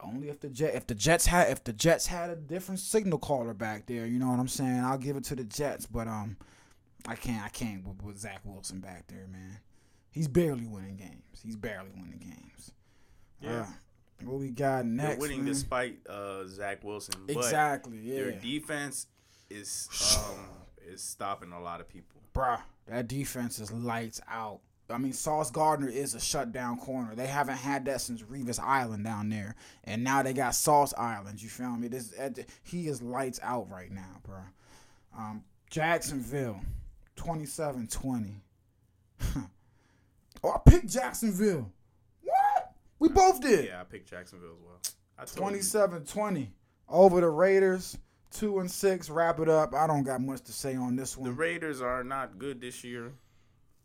Only if the Jet if the Jets had if the Jets had a different signal caller back there, you know what I'm saying? I'll give it to the Jets, but um I can't I can't with, with Zach Wilson back there, man. He's barely winning games. He's barely winning games. Yeah. Uh, what we got next? They're winning man? despite uh, Zach Wilson. Exactly, Their yeah. defense is um, is stopping a lot of people. Bruh, that defense is lights out. I mean, Sauce Gardner is a shutdown corner. They haven't had that since Revis Island down there, and now they got Sauce Island. You feel me? This he is lights out right now, bro. Um, Jacksonville, 27-20. oh, I picked Jacksonville. We both did. Yeah, I picked Jacksonville as well. I 27-20 over the Raiders. Two and six. Wrap it up. I don't got much to say on this one. The. Raiders are not good this year.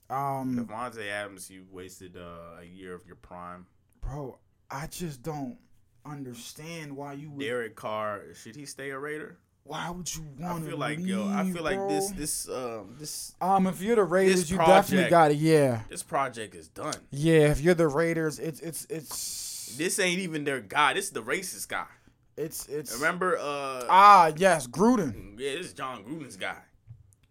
Um, Davante Adams, you wasted uh, a year of your prime. bro, I just don't understand why you would. Derek Carr, should he stay a Raider? Why would you want to feel like leave, yo, I feel like this bro? this um this Um, if you're the Raiders, this you definitely got it. Yeah, this project is done. yeah. If you're the Raiders, it's it's it's This ain't even their guy. This is the racist guy. It's it's Remember, uh, ah yes, Gruden. yeah, this is Jon Gruden's guy.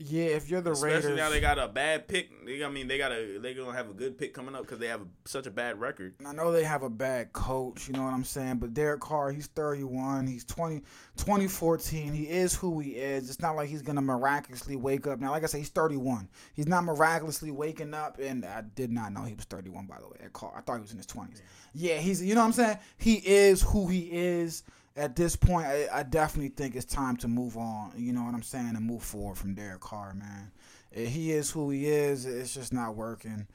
Yeah, if you're the Especially Raiders, now they got a bad pick. They, I mean, they got a they gonna have a good pick coming up because they have a, such a bad record. I know they have a bad coach, you know what I'm saying? But Derek Carr, he's 31. He's 20, 2014. He is who he is. It's not like he's going to miraculously wake up. Now, like I said, he's 31. He's not miraculously waking up. And I did not know he was 31, by the way, at Carr. I thought he was in his 20s. Yeah, he's, you know what I'm saying? He is who he is. At this point, I, I definitely think it's time to move on, you know what I'm saying, and move forward from Derek Carr, man. Eh, He is who he is. It's just not working.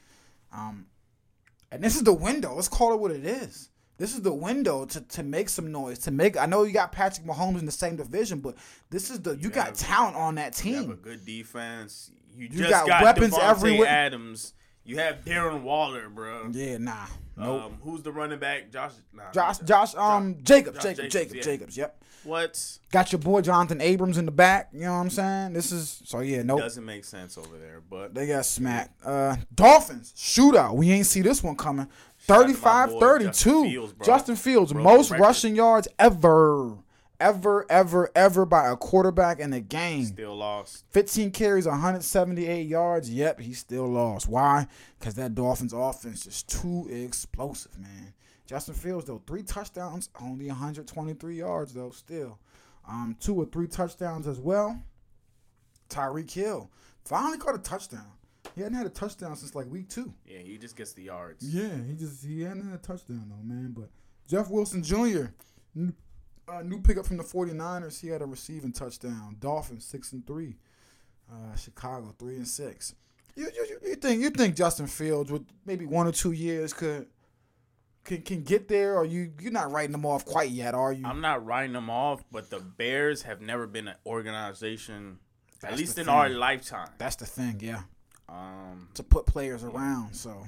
Um, and this is the window. Let's call it what it is. This is the window to, to make some noise. To make I know you got Patrick Mahomes in the same division, but this is the you, got have- talent on that team. You have a good defense. You, You just got got, weapons Davante everywhere. Adams. You have Darren Waller, bro. Yeah, nah, nope. Um, who's the running back? Josh. Nah, Josh, Josh, um, Jacobs, Josh Jacob, Jacobs, Jacob, yeah. Jacobs. Yep. What Got your boy Jonathan Abrams in the back. You know what I'm saying? This is so yeah. Nope. doesn't make sense over there, but They got smacked. Uh, Dolphins shootout. We ain't see this one coming. Shout out to my 35 boy, 32. Justin Fields, bro. Justin Fields, most record. rushing yards ever. Ever, ever, ever by a quarterback in a game. still lost. 15 carries, 178 yards. Yep, he still lost. Why? Because that Dolphins offense is too explosive, man. Justin Fields, though, three touchdowns, only 123 yards, though, still. Um, two or three touchdowns as well. Tyreek Hill finally caught a touchdown. He hadn't had a touchdown since like week two. Yeah, he just gets the yards. Yeah, he just he hadn't had a touchdown though, man. But Jeff Wilson Jr. New, uh, new pickup from the 49ers. He had a receiving touchdown. Dolphins six and three. Uh, Chicago three and six. You, you, you- think you think Justin Fields with maybe one or two years could can can get there, or you you're not writing them off quite yet, are you? I'm not writing them off, but the Bears have never been an organization, That's at least in thing. our lifetime. That's the thing, yeah. Um, To put players around, so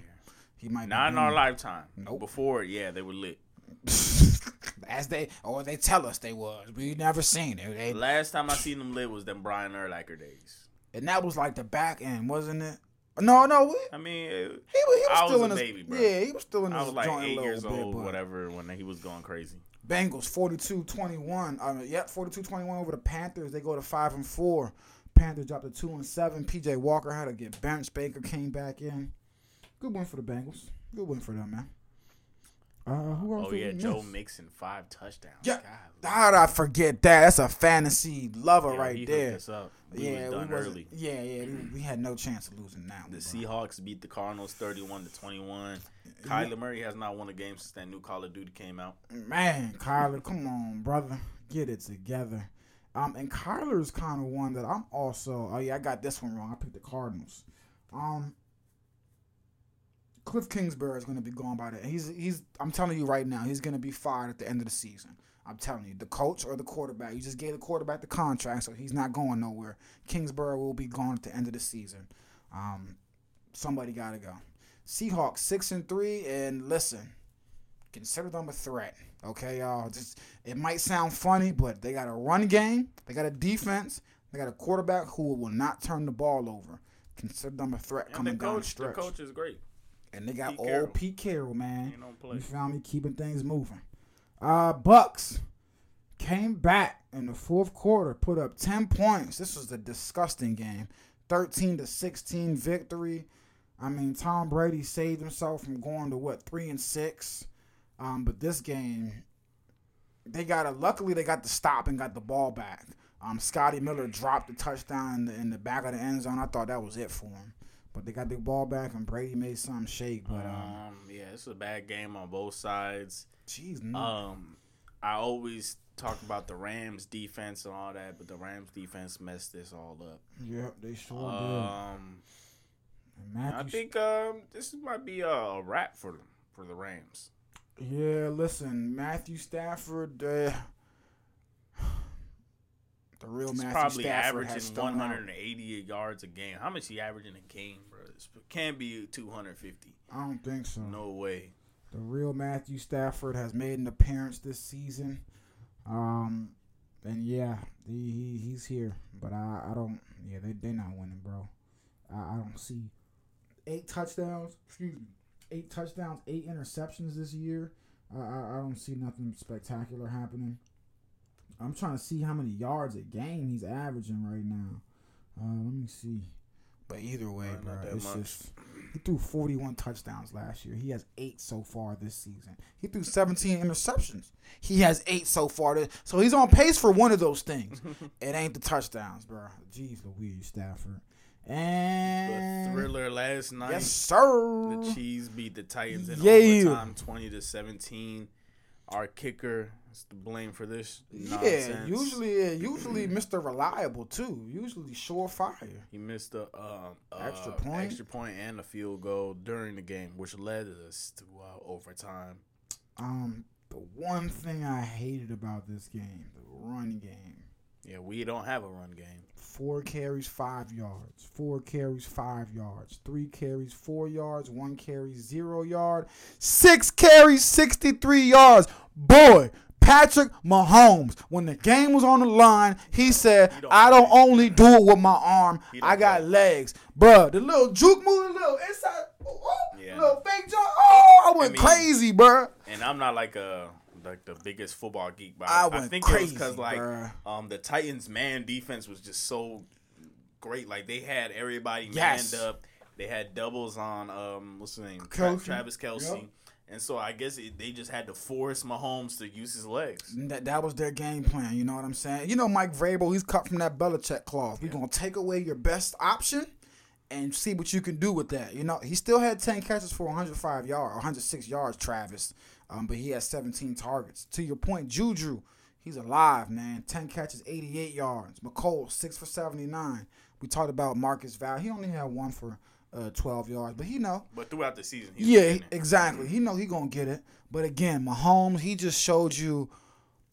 he might not in our lifetime. Nope. Before, yeah, they were lit. as they or they tell us they was. We never seen it. They, The last time I seen them live was them Brian Urlacher days. and that was like the back end, wasn't it? No, no, we, I mean, it, He was, he was I was still a in his baby, bro. Yeah, he was still in his I was like joint eight years bit, old, but whatever, when he was going crazy. Bengals 42-21. Uh, yep, 42-21 over the Panthers. They go to 5 and 4. Panthers dropped to 2 and 7. PJ Walker had to get benched. Baker came back in. Good win for the Bengals. Good win for them, man. Uh, who else Oh yeah, Joe? Mixon five touchdowns. Yeah. God, How did I forget that? That's a fantasy lover yeah, right there. us up. We yeah, we early. yeah, yeah. We, had no chance of losing one. The bro. Seahawks beat the Cardinals thirty-one to twenty-one. Kyler Murray has not won a game since that new Call of Duty came out. Man, Kyler, come on, brother, get it together. Um, and Kyler's kind of one that I'm also. Oh yeah, I got this one wrong. I picked the Cardinals. Um, Kliff Kingsbury is going to be gone by the. He's he's. I'm telling you right now, he's going to be fired at the end of the season. I'm telling you, the coach or the quarterback. You just gave the quarterback the contract, so he's not going nowhere. Kingsbury will be gone at the end of the season. Um, somebody got to go. Seahawks six and three, and listen, consider them a threat. Okay, y'all. Just it might sound funny, but they got a run game, they got a defense, they got a quarterback who will not turn the ball over. Consider them a threat And coming the down the coach, the coach is great. And they got Pete old Carroll. Pete Carroll, man. He don't play. You found me keeping things moving. Uh, Bucks came back in the fourth quarter, put up ten points. This was a disgusting game, thirteen to sixteen victory. I mean, Tom Brady saved himself from going to what three and six. Um, but this game, they got a. Luckily, they got the stop and got the ball back. Um, Scotty Miller dropped the touchdown in the, in the back of the end zone. I thought that was it for him. But they got the ball back and Brady made something shake. But um, Um, yeah, it's a bad game on both sides. jeez, no. Um, I always talk about the Rams defense and all that, but the Rams defense messed this all up. Yep, they sure Um, did. I think um this might be a, a wrap for them for the Rams. yeah, listen, Matthew Stafford, uh, the real He's Matthew probably Stafford has averaging thrown out. 180 yards a game. How much he averaging a game, bro? It can't be 250. I don't think so. No way. The real Matthew Stafford has made an appearance this season. Um, and yeah, he, he he's here, but I, I don't. Yeah, they they not winning, bro. I, I don't see eight touchdowns. Excuse me, eight touchdowns, eight interceptions this year. I I, I don't see nothing spectacular happening. I'm trying to see how many yards a game he's averaging right now. Uh, let me see. But either way, bro, it's much. just he threw 41 touchdowns last year. He has eight so far this season. He threw 17 interceptions. He has eight so far. This, so he's on pace for one of those things. it ain't the touchdowns, bro. Jeez Louise, Stafford. And the thriller last night. yes, sir. The Chiefs beat the Titans in Yeah. overtime, twenty to seventeen. Our kicker is to blame for this Yeah, usually, yeah, usually Mr. Reliable too. Usually surefire. he missed a um, Extra uh, point? extra point and a field goal during the game, which led us to uh, overtime. Um, the one thing I hated about this game, the run game. Yeah, we don't have a run game. Four carries, five yards. Four carries, five yards. Three carries, four yards. One carry, zero yard. Six carries, 63 yards. Boy, Patrick Mahomes, when the game was on the line, he said, don't I don't play. only do it with my arm, I got play. legs. Bruh, the little juke move, the little inside, oh, Yeah. little fake jump. Oh, I went I mean- crazy, bruh. And I'm not like a like the biggest football geek, but I I, I think it was crazy, because like bruh. um the Titans man defense was just so great. Like they had everybody Yes. manned up. They had doubles on um what's his name Tra-. Travis Kelce. Yep. And so I guess it, they just had to force Mahomes to use his legs. That, that was their game plan. You know what I'm saying? You know, Mike Vrabel, he's cut from that Belichick cloth. We're going to take away your best option and see what you can do with that. You know, he still had 10 catches for 105 yards, 106 yards, Travis, um, but he has 17 targets. To your point, Juju, he's alive, man. 10 catches, 88 yards. Mecole, 6 for 79. We talked about Marcus Val. He only had one for uh, 12 yards, but he know. But throughout the season, Yeah, exactly. He know he gonna get it. But again, Mahomes, he just showed you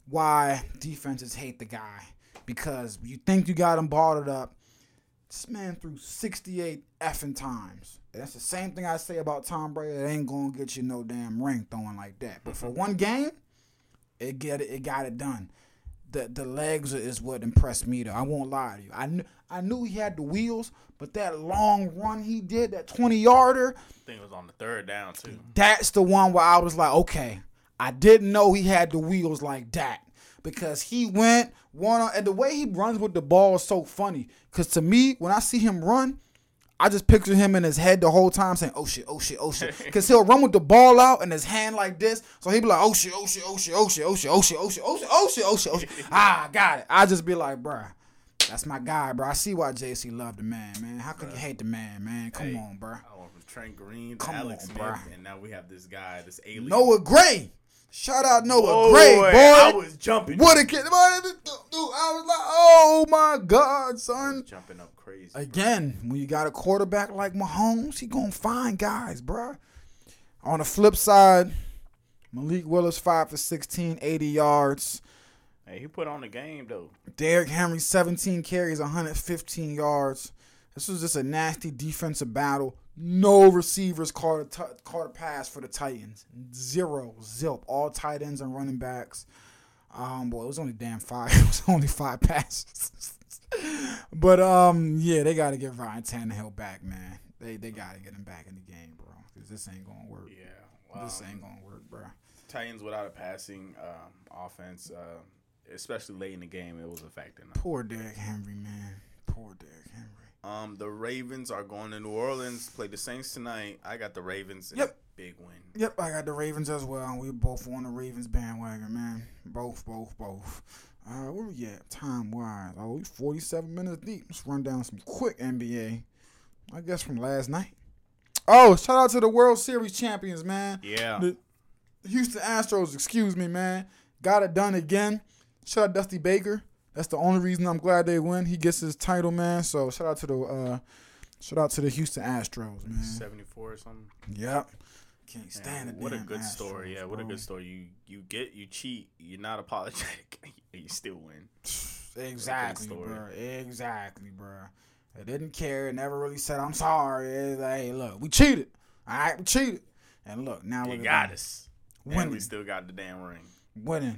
why defenses hate the guy because you think you got him bottled up. This man threw 68 effing times. And that's the same thing I say about Tom Brady. It ain't gonna get you no damn ring throwing like that. But for mm-hmm. one game, it get it, it got it done. The the legs is what impressed me though. I won't lie to you. I knew I knew he had the wheels, but that long run he did, that 20 yarder, I think it was on the third down too. that's the one where I was like, okay, I didn't know he had the wheels like that because he went one on, and the way he runs with the ball is so funny. Because to me, when I see him run, I just picture him in his head the whole time saying, "Oh shit, oh shit, oh shit," because he'll run with the ball out and his hand like this, so he'd be like, "Oh shit, oh shit, oh shit, oh shit, oh shit, oh shit, oh shit, oh shit, oh shit, oh shit, oh shit." Ah, I got it. I just be like, bruh. That's my guy, bro. I see why JC loved the man, man. How could you hate the man, man? Come Hey, on, bruh. I went from Trent Green to Come Alex on, Smith, and now we have this guy, this alien. Noah Gray. Shout out Noah Boy, Gray, boy. I was jumping. what a kid. Dude, I was like, oh my God, son. jumping up crazy. Again, when you got a quarterback like Mahomes, he gonna find guys, bruh. On the flip side, Malik Willis, 5 for 16, 80 yards. Hey, he put on the game though. Derrick Henry, 17 carries, 115 yards. This was just a nasty defensive battle. No receivers caught a, t- caught a pass for the Titans. Zero, zilp. All tight ends and running backs. Um, boy, it was only damn five. It was only five passes. but um, yeah, they got to get Ryan Tannehill back, man. They they got to get him back in the game, bro. Cause this ain't gonna work. Yeah. This ain't gonna work, bro. Titans without a passing um, offense, uh, especially late in the game, it was affecting them. Poor Derrick Henry, man. Poor Derrick Henry. Um, the Ravens are going to New Orleans, play the Saints tonight. I got the Ravens Yep. big win. Yep, I got the Ravens as well. We both on the Ravens bandwagon, man. Both, both, both. Uh, where we at time wise? Oh, we 47 minutes deep. Let's run down some quick NBA. I guess from last night. Oh, shout out to the World Series champions, man. Yeah. The Houston Astros, excuse me, man. Got it done again. Shout out Dusty Baker. That's the only reason I'm glad they win. He gets his title, man. So shout out to the uh shout out to the Houston Astros, man. 74 or something. Yep. Can't Man, stand it. what a good story. Yeah, what a good story. You you get you cheat, you're not apologetic, and you still win. Exactly, bro. Exactly, bro. They didn't care. Never really said I'm sorry. It's like, hey, look, we cheated. All right, we cheated. And look, now we got us. And Winning. we still got the damn ring. winning.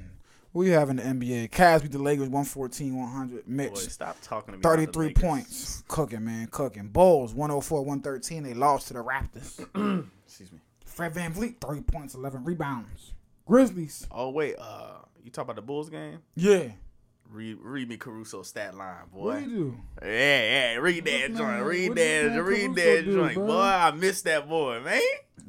We have in the NBA. Cavs beat the Lakers 114 100. Boy, Mitch, stop talking to me. about 33 Lakers. points. Cooking, man, cooking. Bulls 104 113. They lost to the Raptors. Excuse me. Fred VanVleet 30 points, 11 rebounds. Grizzlies. Oh wait, uh, you talk about the Bulls game? Yeah. Read, read me Caruso stat line, boy. What do you do? Yeah, yeah. Read that What's joint. Read that. Read Caruso that do, joint, bro? boy. I missed that boy, man.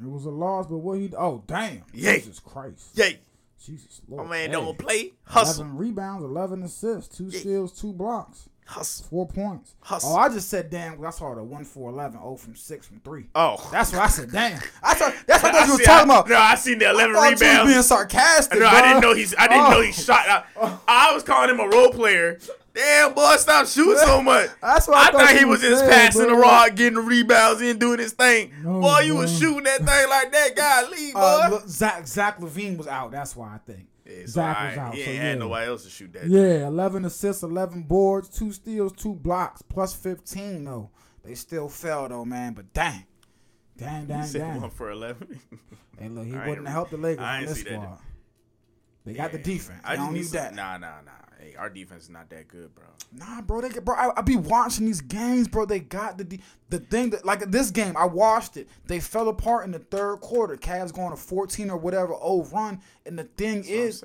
It was a loss, but what he? Oh damn! Yay. Jesus Christ! Yay, Jesus Lord. my man Hey. don't play. Hustle, Eleven rebounds, eleven assists, two Yeah. steals, two blocks, hustle, four points. hustle. Oh, I just said damn. I saw the one for 11, 0 from six from three. Oh, That's what I said. Damn. I thought that's what I thought you were see- talking I- about. No, I seen the 11 I thought you was being sarcastic. No, I didn't know he's. I didn't know he Oh. shot. I, oh. I was calling him a role player. Damn, boy, stop shooting so much. That's what I I thought thought he was was just saying, passing the bro. rod, getting the rebounds, and doing his thing. No, boy, you was shooting that thing like that. guy. leave, boy. Uh, look, Zach Zach LaVine was out. That's why I think Yeah, Zach all was out. He so ain't yeah. had nobody else to shoot that. Yeah, eleven assists, eleven boards, two steals, two blocks, plus fifteen though. They still fell though, man. But dang, dang, dang, said dang. one for eleven. Hey, look, he wouldn't helped the Lakers I ain't this see that. They got the defense. I just don't need some- that. Nah, nah, nah. Hey, our defense is not that good, bro. Nah, bro, they get bro. I, I be watching these games, bro. They got the de- the thing that like this game. I watched it. They fell apart in the third quarter. Cavs going to fourteen or whatever oh run, and the thing what I'm is,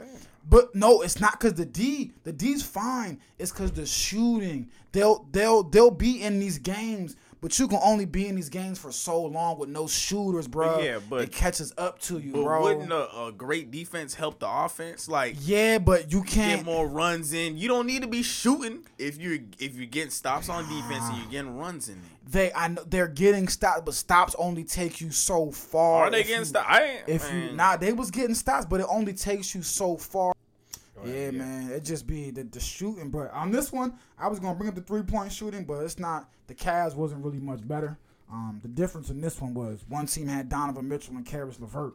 but no, it's not because the D. The D's fine. It's because the shooting. They'll they'll they'll be in these games. But you can only be in these games for so long with no shooters, bro. yeah, but- it catches up to you, bro. wouldn't a, a great defense help the offense? Like yeah, but you can't. Get more runs in. You don't need to be shooting if you if you're getting stops on defense and you're getting runs in. They I know they're getting stops, but stops only take you so far. Are they getting you- stops? If you man. nah, they was getting stops, but it only takes you so far. Yeah, yeah. man, it just be the, the shooting. But on this one, I was gonna bring up the three point shooting, but it's not. The Cavs wasn't really much better. Um, the difference in this one was one team had Donovan Mitchell and Caris LeVert.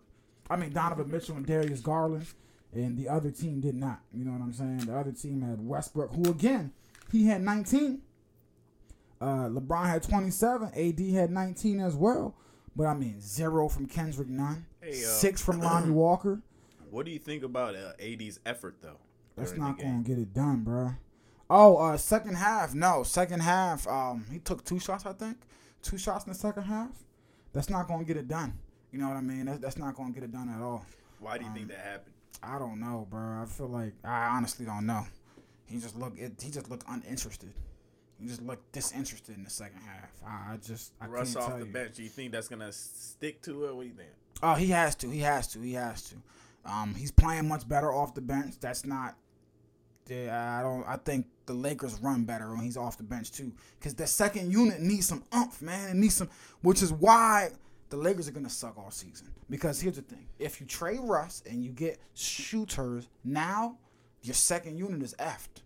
I mean Donovan Mitchell and Darius Garland, and the other team did not. You know what I'm saying? The other team had Westbrook, who again he had 19. Uh, LeBron had 27. AD had 19 as well. But I mean, zero from Kendrick Nunn, Hey, uh, six from Lonnie Walker. What do you think about uh, AD's effort though? That's not gonna get it done, bro. Oh, uh, second half. No, second half. Um, he took two shots, I think. Two shots in the second half. That's not gonna get it done. You know what I mean? That's, that's not gonna get it done at all. Why do you Um, think that happened? I don't know, bro. I feel like I honestly don't know. He just looked. It, he just looked uninterested. He just looked disinterested in the second half. I, I just I Russ off the you. bench. Do you think that's gonna stick to it? What do you think? Oh, he has to. He has to. He has to. Um, he's playing much better off the bench. That's not. I don't. I think the Lakers run better when he's off the bench too, because the second unit needs some umph, man. It needs some, which is why the Lakers are gonna suck all season. Because here's the thing: if you trade Russ and you get shooters now, your second unit is effed.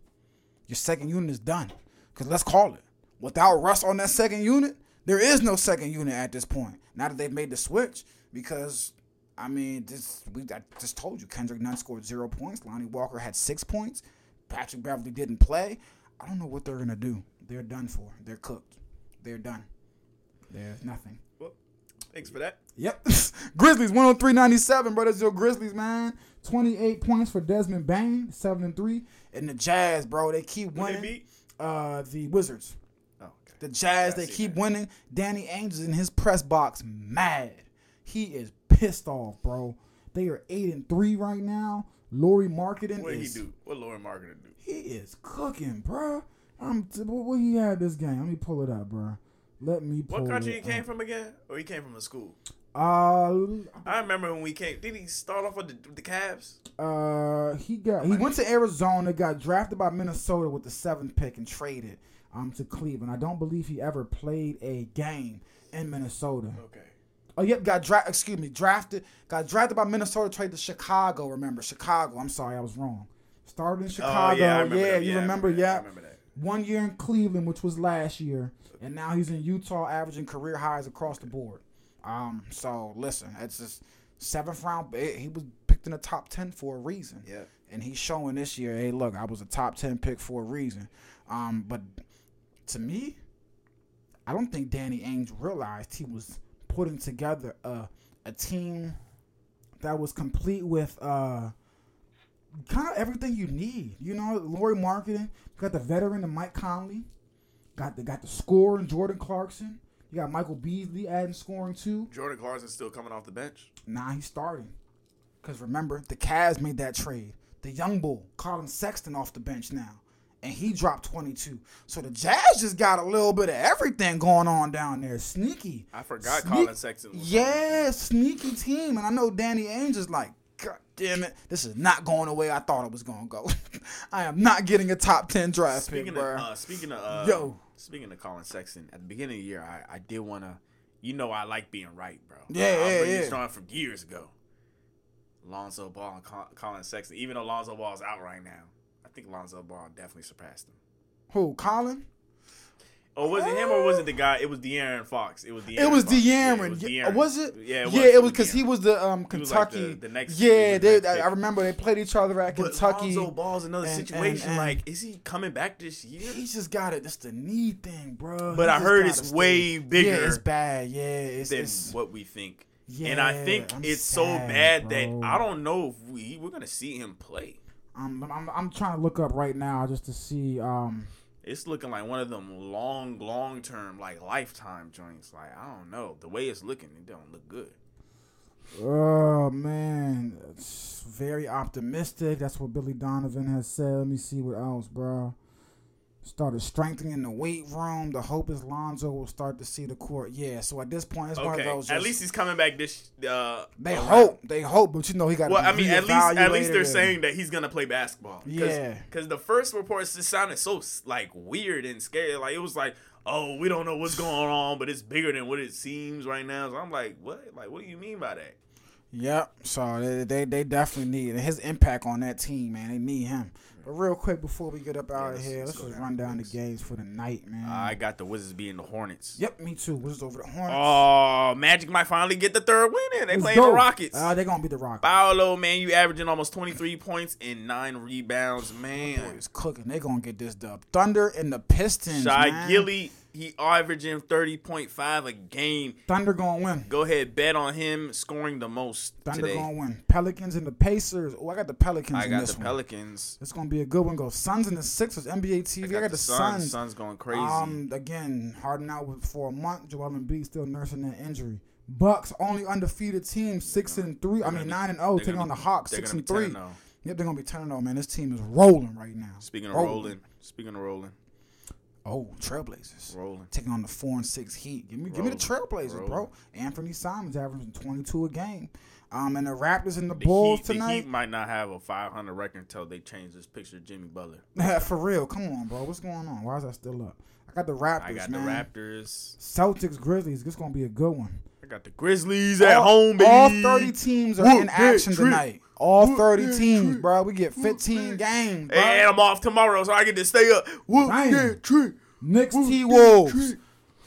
Your second unit is done. Because let's call it. Without Russ on that second unit, there is no second unit at this point. Now that they've made the switch, because I mean, this we I just told you, Kendrick Nunn scored zero points. Lonnie Walker had six points. Patrick Beverly didn't play. I don't know what they're gonna do. They're done for. They're cooked. They're done. There's nothing. Well, thanks for that. Yep. Grizzlies 103.97, bro. That's your Grizzlies, man. 28 points for Desmond Bane, 7 and 3. And the Jazz, bro, they keep Who they winning. beat? Uh, the Wizards. Oh, okay. The Jazz, they keep that. winning. Danny Ainge is in his press box mad. He is pissed off, bro. They are 8 and 3 right now. Lauri Markkanen What he do? What Lauri Markkanen do? he is cooking, bro. I'm what, what he had this game. Let me pull it up, bro. Let me pull What country he came up. from again? Or he came from a school? Uh, I remember when we came. Did he start off with the, the Cavs? Uh, he got he went to Arizona, got drafted by Minnesota with the seventh pick and traded um to Cleveland. I don't believe he ever played a game in Minnesota. Okay. Oh, yep, got drafted. Excuse me, drafted. Got drafted by Minnesota, traded to Chicago. Remember Chicago? I'm sorry, I was wrong. Started in Chicago. Oh, yeah, yeah, you remember? remember that. I Yeah. remember. One year in Cleveland, which was last year, and now he's in Utah, averaging career highs across the board. Um, so listen, it's just seventh round. eh, He was picked in the top ten for a reason. Yeah. and he's showing this year. Hey, look, I was a top ten pick for a reason. Um, but to me, I don't think Danny Ainge realized he was putting together a a team that was complete with uh kind of everything you need. You know, Lauri Markkanen, got the veteran and Mike Conley, got the got the scorer and Jordan Clarkson. You got Michael Beasley adding scoring too. Jordan Clarkson still coming off the bench. Nah, he's starting. Cause remember, the Cavs made that trade. The young bull, Collin Sexton, off the bench now. And he dropped 22. So the Jazz just got a little bit of everything going on down there. Sneaky. I forgot Sneak- Collin Sexton. Was Yeah, sneaky team. And I know Danny Ainge is like, God damn it, this is not going the way I thought it was going to go. I am not getting a top 10 draft pick, Speaking bro. of uh, speaking of uh, Yo. speaking of Collin Sexton, at the beginning of the year, I, I did want to, you know, I like being right, bro. Yeah, I'll yeah, bring yeah. this strong from years ago. Lonzo Ball and Collin Sexton, even though Lonzo Ball is out right now, I think Lonzo Ball definitely surpassed him. Who, Colin? Or was it him or was it the guy? It was De'Aaron Fox. It was De'Aaron It was Fox. Yeah, De'Aaron. it was De'Aaron. was it? Yeah, it was. yeah, it was because he was the um He was like Kentucky. the- the next- yeah, the they, next I. I remember they played each other at But Kentucky. Lonzo Ball's another and- and- situation. and- like, is he coming back this year? He's just got it. It's the knee thing, bro. But He I heard it's stay- way bigger Yeah, it's bad. Yeah, it's, than it's what we think. Yeah, and I think I'm it's so bad bro. that I don't know if we we're gonna see him play. I'm, I'm I'm trying to look up right now just to see. Um, It's looking like one of them long, long term, like lifetime joints. Like I don't know. The way it's looking, it don't look good. oh man, it's very optimistic. That's what Billy Donovan has said. Let me see what else, bro. Started strengthening the weight room. The hope is Lonzo will start to see the court. Yeah, so at this point, it's one of Okay, those. at just- least he's coming back this. Uh, they around. hope, they hope, but you know he got. Well, I mean, at least at least they're and- saying that he's gonna play basketball. Cause, Yeah. Because the first reports just sounded so like weird and scary. Like it was like, oh, we don't know what's going on, but it's bigger than what it seems right now. So I'm like, what? Like, what do you mean by that? Yep. So they, they they definitely need his impact on that team, man. They need him. But real quick before we get up out of here, let's let's just run down the games for the night, man. I got the Wizards beating the Hornets. yep, me too. Wizards over the Hornets. Oh, Magic might finally get the third win in. They playing the Rockets. Uh, they're gonna be the Rockets. Paolo, man, you averaging almost 23 points and nine rebounds, man. It's cooking. They gonna get this dub. Thunder and the Pistons. Shai man. Gilly, he averaging 30.5 a game. Thunder gonna win. Go ahead, bet on him scoring the most Thunder today. gonna win. Pelicans and the Pacers. Oh, I got the Pelicans I in got this the one. Pelicans. It's gonna be a good one. Go Suns and the Sixers. NBA TV. I got, the, Suns. Suns going crazy. Um, again, Harden out for a month. Joel Embiid still nursing that injury. Bucks only undefeated team, six and three. I mean nine and zero, taking gonna on the Hawks, six and three. 10-0. Yep, they're gonna be turning on. Man, this team is rolling right now. Speaking of rolling, speaking of rolling, Oh, Trailblazers rolling. taking on the four and six Heat. Give me, give me the Rolling. Trailblazers, bro. Anthony Simons averaging twenty two a game. Um, and the Raptors and the, The Bulls Heat, the tonight. Heat might not have a 500 record until they change this picture of Jimmy Butler. For real, come on, bro. What's going on? Why is that still up? I got the Raptors, I got man. the Raptors. Celtics, Grizzlies. This gonna be a good one. I got the Grizzlies at home, baby. all 30 teams are Whoop in action tonight. All Whoop 30 that teams, trick. bro. We get 15 games, bro. And I'm off tomorrow, so I get to stay up. Whoop trick. Knicks T-Wolves.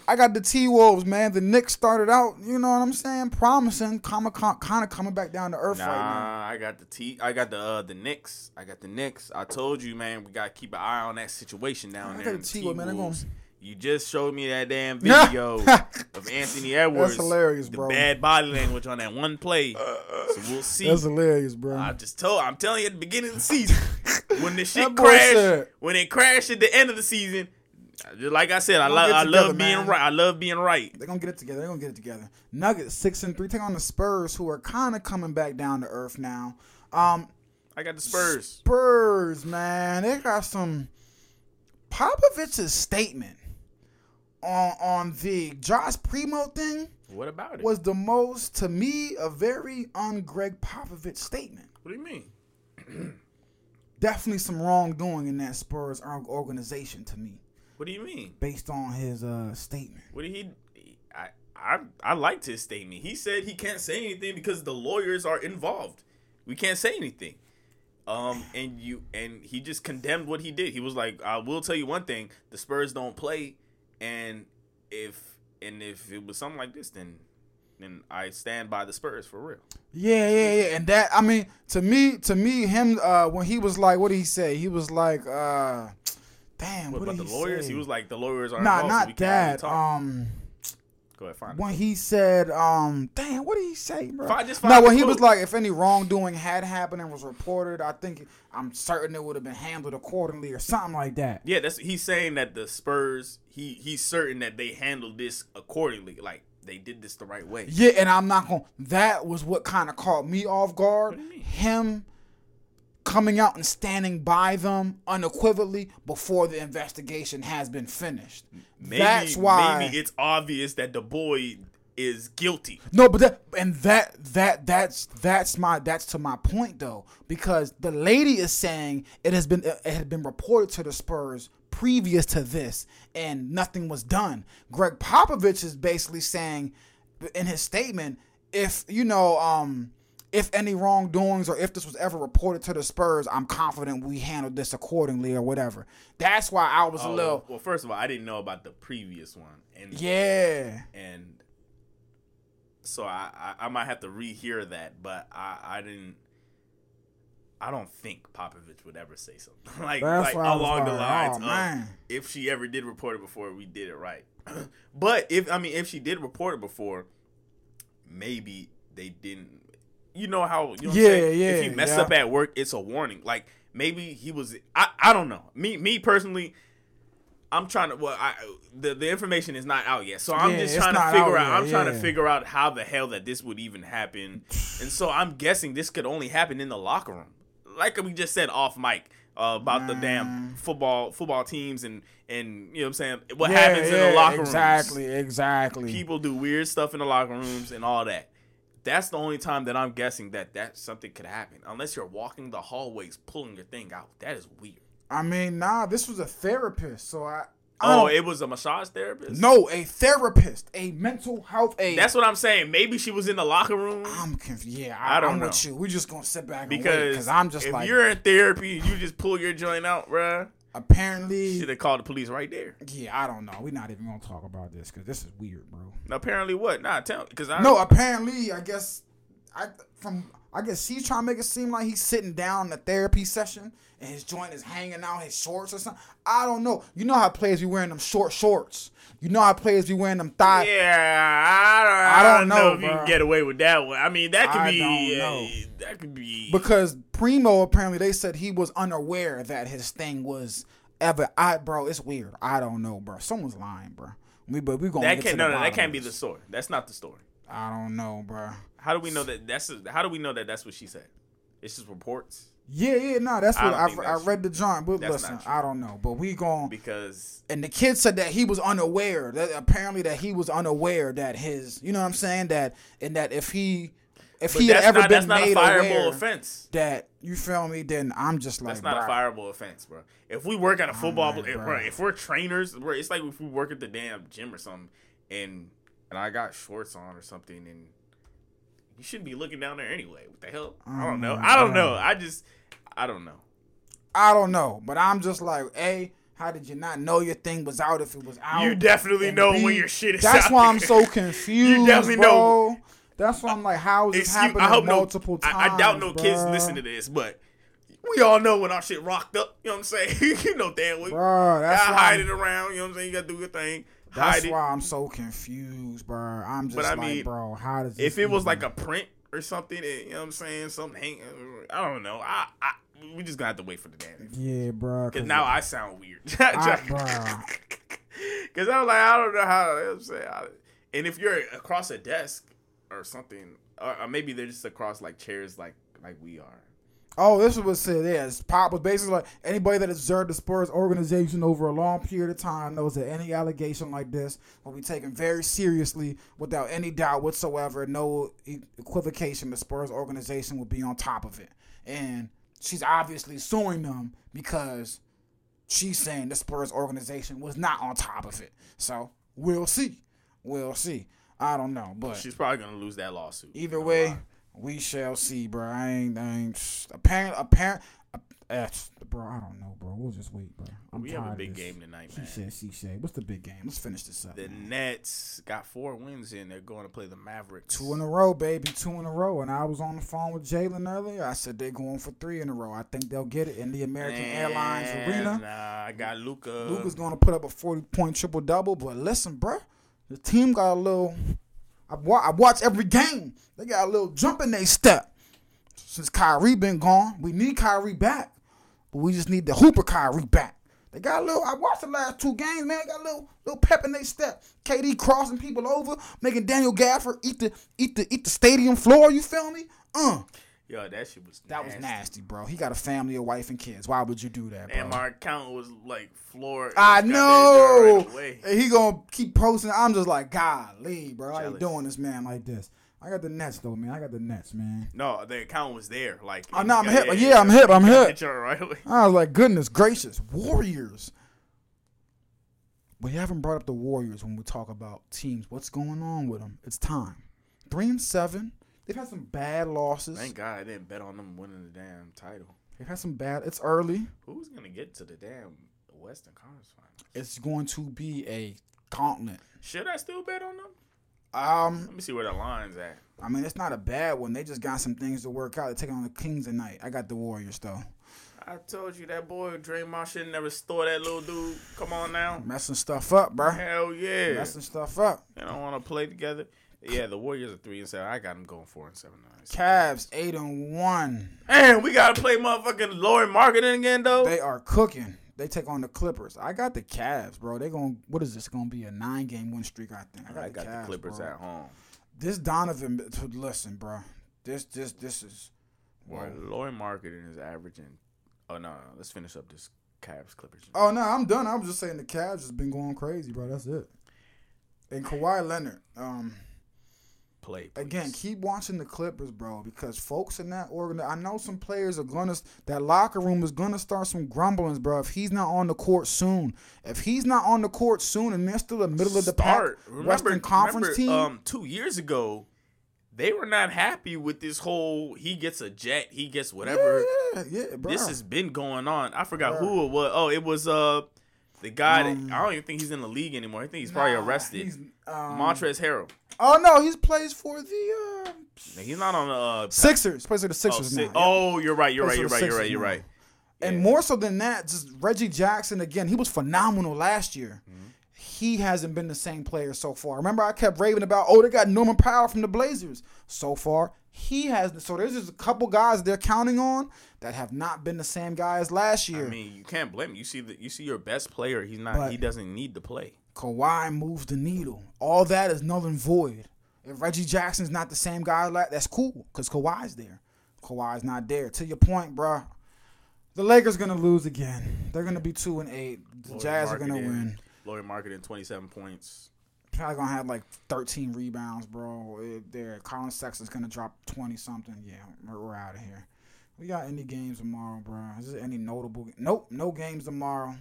I got the T Wolves, man. The Knicks started out, you know what I'm saying, promising, kind of coming back down to earth right now. Nah, I got the T. I got the uh, the Knicks. I got the Knicks. I told you, man. We gotta keep an eye on that situation down I there. got the T-Wolves, man. They T-Wolves. Gonna- You just showed me that damn video of Anthony Edwards. That's hilarious, bro. the bad body language on that one play. So we'll see. That's hilarious, bro. I just told. I'm telling you at the beginning of the season when the shit crashed. said- When it crashed at the end of the season. just Like I said, I, We'll love. I together, love being right. I love being right. They're gonna get it together. They're gonna get it together. Nuggets six and three, take on the Spurs, who are kind of coming back down to earth now. Um, I got the Spurs. Spurs, man, they got some Popovich's statement on on the Josh Primo thing What about it? was the most to me a very un Gregg Popovich statement. what do you mean? Definitely some wrongdoing in that Spurs organization to me, What do you mean? based on his uh statement. What did he? I I I liked his statement. He said he can't say anything because the lawyers are involved. We can't say anything. Um, and you and he just condemned what he did. He was like, "I will tell you one thing: the Spurs don't play, and if and if it was something like this, then then I stand by the Spurs for real." Yeah, yeah, yeah. And that I mean, to me, to me, him uh when he was like, what did he say? He was like, uh damn, What what, about the he lawyers? say? He was like, "The lawyers are nah, involved, not that. talk." Um, Go ahead, fine. when he said, um, damn, what did he say, bro? Fi- just no, when he was like, if any wrongdoing had happened and was reported, I think I'm certain it would have been handled accordingly or something like that. Yeah, that's he's saying that the Spurs. He he's certain that they handled this accordingly. Like they did this the right way. Yeah, and I'm not going. to That was what kind of caught me off guard. What do you mean? Him coming out and standing by them unequivocally before the investigation has been finished. Maybe, That's why. maybe it's obvious that the boy is guilty. No, but that and that that that's that's my that's to my point though because the lady is saying it has been it had been reported to the Spurs previous to this and nothing was done. Gregg Popovich is basically saying in his statement if you know um if any wrongdoings or if this was ever reported to the Spurs, I'm confident we handled this accordingly or whatever. That's why I was a Oh, little well, first of all, I didn't know about the previous one, and yeah. and so I, I I might have to rehear that, but I I didn't. I don't think Popovich would ever say something like That's like why I was along the lines oh, of if she ever did report it before, we did it right. but if I mean if she did report it before, maybe they didn't. You know how you know what I'm Yeah, yeah, If you mess yeah. up at work, it's a warning. Like maybe he was. I I don't know. Me me personally. I'm trying to. Well, I the, the information is not out yet, so I'm Yeah, just trying to figure out out. I'm yet, trying to figure out how the hell that this would even happen, and so I'm guessing this could only happen in the locker room, like we just said off mic uh, about the damn football football teams and and you know what I'm saying what Yeah, happens in the yeah, locker exactly, rooms. exactly. People do weird stuff in the locker rooms and all that. That's the only time that I'm guessing that that something could happen, unless you're walking the hallways pulling your thing out. That is weird. I mean, nah, this was a therapist, so I. I Oh, it was a massage therapist. no, a therapist, a mental health aid. That's what I'm saying. Maybe she was in the locker room I'm confused. Yeah, I I, don't am know. with you. We're just gonna sit back and wait because because I'm just if like, you're in therapy and you just pull your joint out, bruh, apparently, should have called the police right there. yeah, I don't know. We're not even gonna talk about this because this is weird, bro. Apparently, what? Nah, tell because I No, apparently, I guess I from I guess he's trying to make it seem like he's sitting down in a therapy session and his joint is hanging out his shorts or something. I don't know. You know how players be wearing them short shorts. You know how players be wearing them thigh. Yeah, I don't, I I don't don't know, know, if you can get away with that one. I mean, that could I be don't uh, know. that could be because Primo apparently they said he was unaware that his thing was ever. I bro, it's weird. I don't know, bro. Someone's lying, bro. We but we gonna that can't no no that can't be the story. That's not the story. I don't know, bro. How do we know that that's how do we know that that's what she said? It's just reports Yeah, yeah, no, that's I what I, think I, read the joint. But That's listen. I don't know. But we going because and the kid said that he was unaware. That apparently that he was unaware that his, you know what I'm saying, that and that if he, if but he had ever not, been that's not a made fireable aware offense. that you feel me, then I'm just like, That's not bruh. a fireable offense, bro. If we work at a football, right, if, bro. bro, if we're trainers, bro, it's like if we work at the damn gym or something, and and I got shorts on or something, and you shouldn't be looking down there anyway. What the hell? I don't know. Mm, I don't know. I just, I don't know. I don't know, but I'm just like, a. How did you not know your thing was out if it was out? You definitely know B, when your shit is That's out why I'm so confused, definitely bro. know. That's why I'm like, how is this happening I hope multiple I, times? I doubt no kids listen to this, but we all know when our shit rocked up. You know what I'm saying? you know damn well. Bruh, that's gotta why hide I'm- it around. You know what I'm saying? You gotta do your thing. That's hide it. why I'm so confused, bro. I'm just But I like, mean, bro, how does this if it was like a print or something, eh, you know what I'm saying? Something hang, I don't know. I, I we just gonna have to wait for the damn. yeah, bro? Cause now I sound weird. I, bruh. Cause I'm like I don't know how. You know what I'm saying, I, and if you're across a desk or something, or, or maybe they're just across like chairs, like like we are. Oh, this is what said. Yes, Pop was basically like anybody that observed the Spurs organization over a long period of time knows that any allegation like this will be taken very seriously without any doubt whatsoever. No equivocation. The Spurs organization will be on top of it, and she's obviously suing them because she's saying the Spurs organization was not on top of it. So we'll see. We'll see. I don't know, but She's probably gonna lose that lawsuit. Either way, lie. We shall see, bro. I ain't, I ain't. Apparent, apparent. Uh, bro, I don't know, bro. We'll just wait, bro. I'm we have a big game tonight, He man. said, she said. What's the big game? Let's finish this up. The man. Nets got four wins in. They're going to play the Mavericks. Two in a row, baby. Two in a row. And I was on the phone with Jalen earlier. I said they're going for three in a row. I think they'll get it in the American Airlines Arena. Nah, I got Luka. Luka's going to put up a 40 point triple double. But listen, bro, the team got a little. I, wa- I watch every game. They got a little jump in their step. Since Kyrie been gone, we need Kyrie back. But we just need the Hooper Kyrie back. They got a little. I watched the last two games, man. They got a little, little pep in their step. KD crossing people over, making Daniel Gafford eat the, eat the, eat the stadium floor. You feel me? Uh, Yo, that shit was That was nasty, bro. He got a family, a wife, and kids. Why would you do that, bro? And my account was like floored. I know. right. And he gonna keep posting. I'm just like, golly, bro. How you doing this man like this? I got the Nets though, man. I got the Nets, man. No, the account was there. Like, Oh, no, I'm hip. yeah, Yeah, yeah. I'm hip. I'm hip. right. I was like, goodness gracious, Warriors. We haven't brought up the Warriors when we talk about teams. What's going on with them? It's time. Three and seven. They've had some bad losses. Thank God I didn't bet on them winning the damn title. They've had some bad. It's early. Who's gonna get to the damn Western Conference Finals? It's going to be a continent. Should I still bet on them? Um, Let me see where the line's at. I mean, it's not a bad one. They just got some things to work out. They're taking on the Kings tonight. I got the Warriors though. I told you that boy Draymond should never store that little dude. Come on now. Messing stuff up, bro. Hell yeah. Messing stuff up. They don't want to play together. Yeah, the Warriors are three and seven. I got them going four and seven. Nice. Cavs eight and one. Man, we gotta play motherfucking Lauri Markkanen again though. They are cooking. They take on the Clippers. I got the Cavs, bro. They going what is this going to be a nine game win streak? I think. I got the Cavs, Clippers bro. at home. This Donovan, listen, bro. This this this is. Well, Lauri Markkanen is averaging. Oh no, no, let's finish up this Cavs Clippers. Oh no, I'm done. I was just saying the Cavs has been going crazy, bro. That's it. And Kawhi Leonard, um, play please. again, keep watching the Clippers, bro, because folks in that organ, I know some players are gonna that locker room is gonna start some grumblings, bro. If he's not on the court soon, if he's not on the court soon, and they're still the middle of the Start. pack Remember, Western Conference remember, team, Um, two years ago, they were not happy with this whole. He gets a jet. He gets whatever. yeah, yeah, bro. This has been going on. I forgot Bruh. who it was. Oh, it was uh the guy Um, that I don't even think he's in the league anymore. I think he's probably arrested. he's, um, Montrezl Harrell. Oh no, he's plays for the uh, He's not on the uh, Sixers. Plays for the oh, Sixers si- now. oh, you're right. You're Plays right. You're right. You're right. You're right. And Yeah. more so than that, just Reggie Jackson again. He was phenomenal last year. Mm-hmm. He hasn't been the same player so far. Remember, I kept raving about, oh, they got Norman Powell from the Blazers. So far, he has. So there's just a couple guys they're counting on that have not been the same guy as last year. I mean, you can't blame. Him. You see that you see your best player. He's not. But- he doesn't need to play. Kawhi moves the needle. All that is null and void. If Reggie Jackson's not the same guy, like that's cool because Kawhi's there. Kawhi's not there. To your point, bruh. The Lakers gonna lose again. They're gonna be two and eight. The Lauri Jazz are gonna win. Lauri Markkanen, 27 points. Probably gonna have like 13 rebounds, bro. It- There, Collin Sexton's gonna drop 20 something. Yeah, we're, we're out of here. We got any games tomorrow, bro? Is there any notable? Nope, no games tomorrow.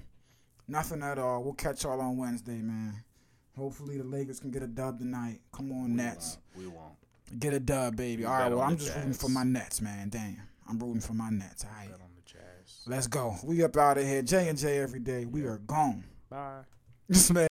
Nothing at all. We'll catch y'all on Wednesday, man. Hopefully the Lakers can get a dub tonight. Come on, Nets. We won't. Get a dub, baby. We All right, well, I'm just rooting for my Nets, man. Damn. I'm rooting for my Nets. All right. Bet on the Jazz. Let's go. We up out of here. J and J every day. We are gone. Bye. This man.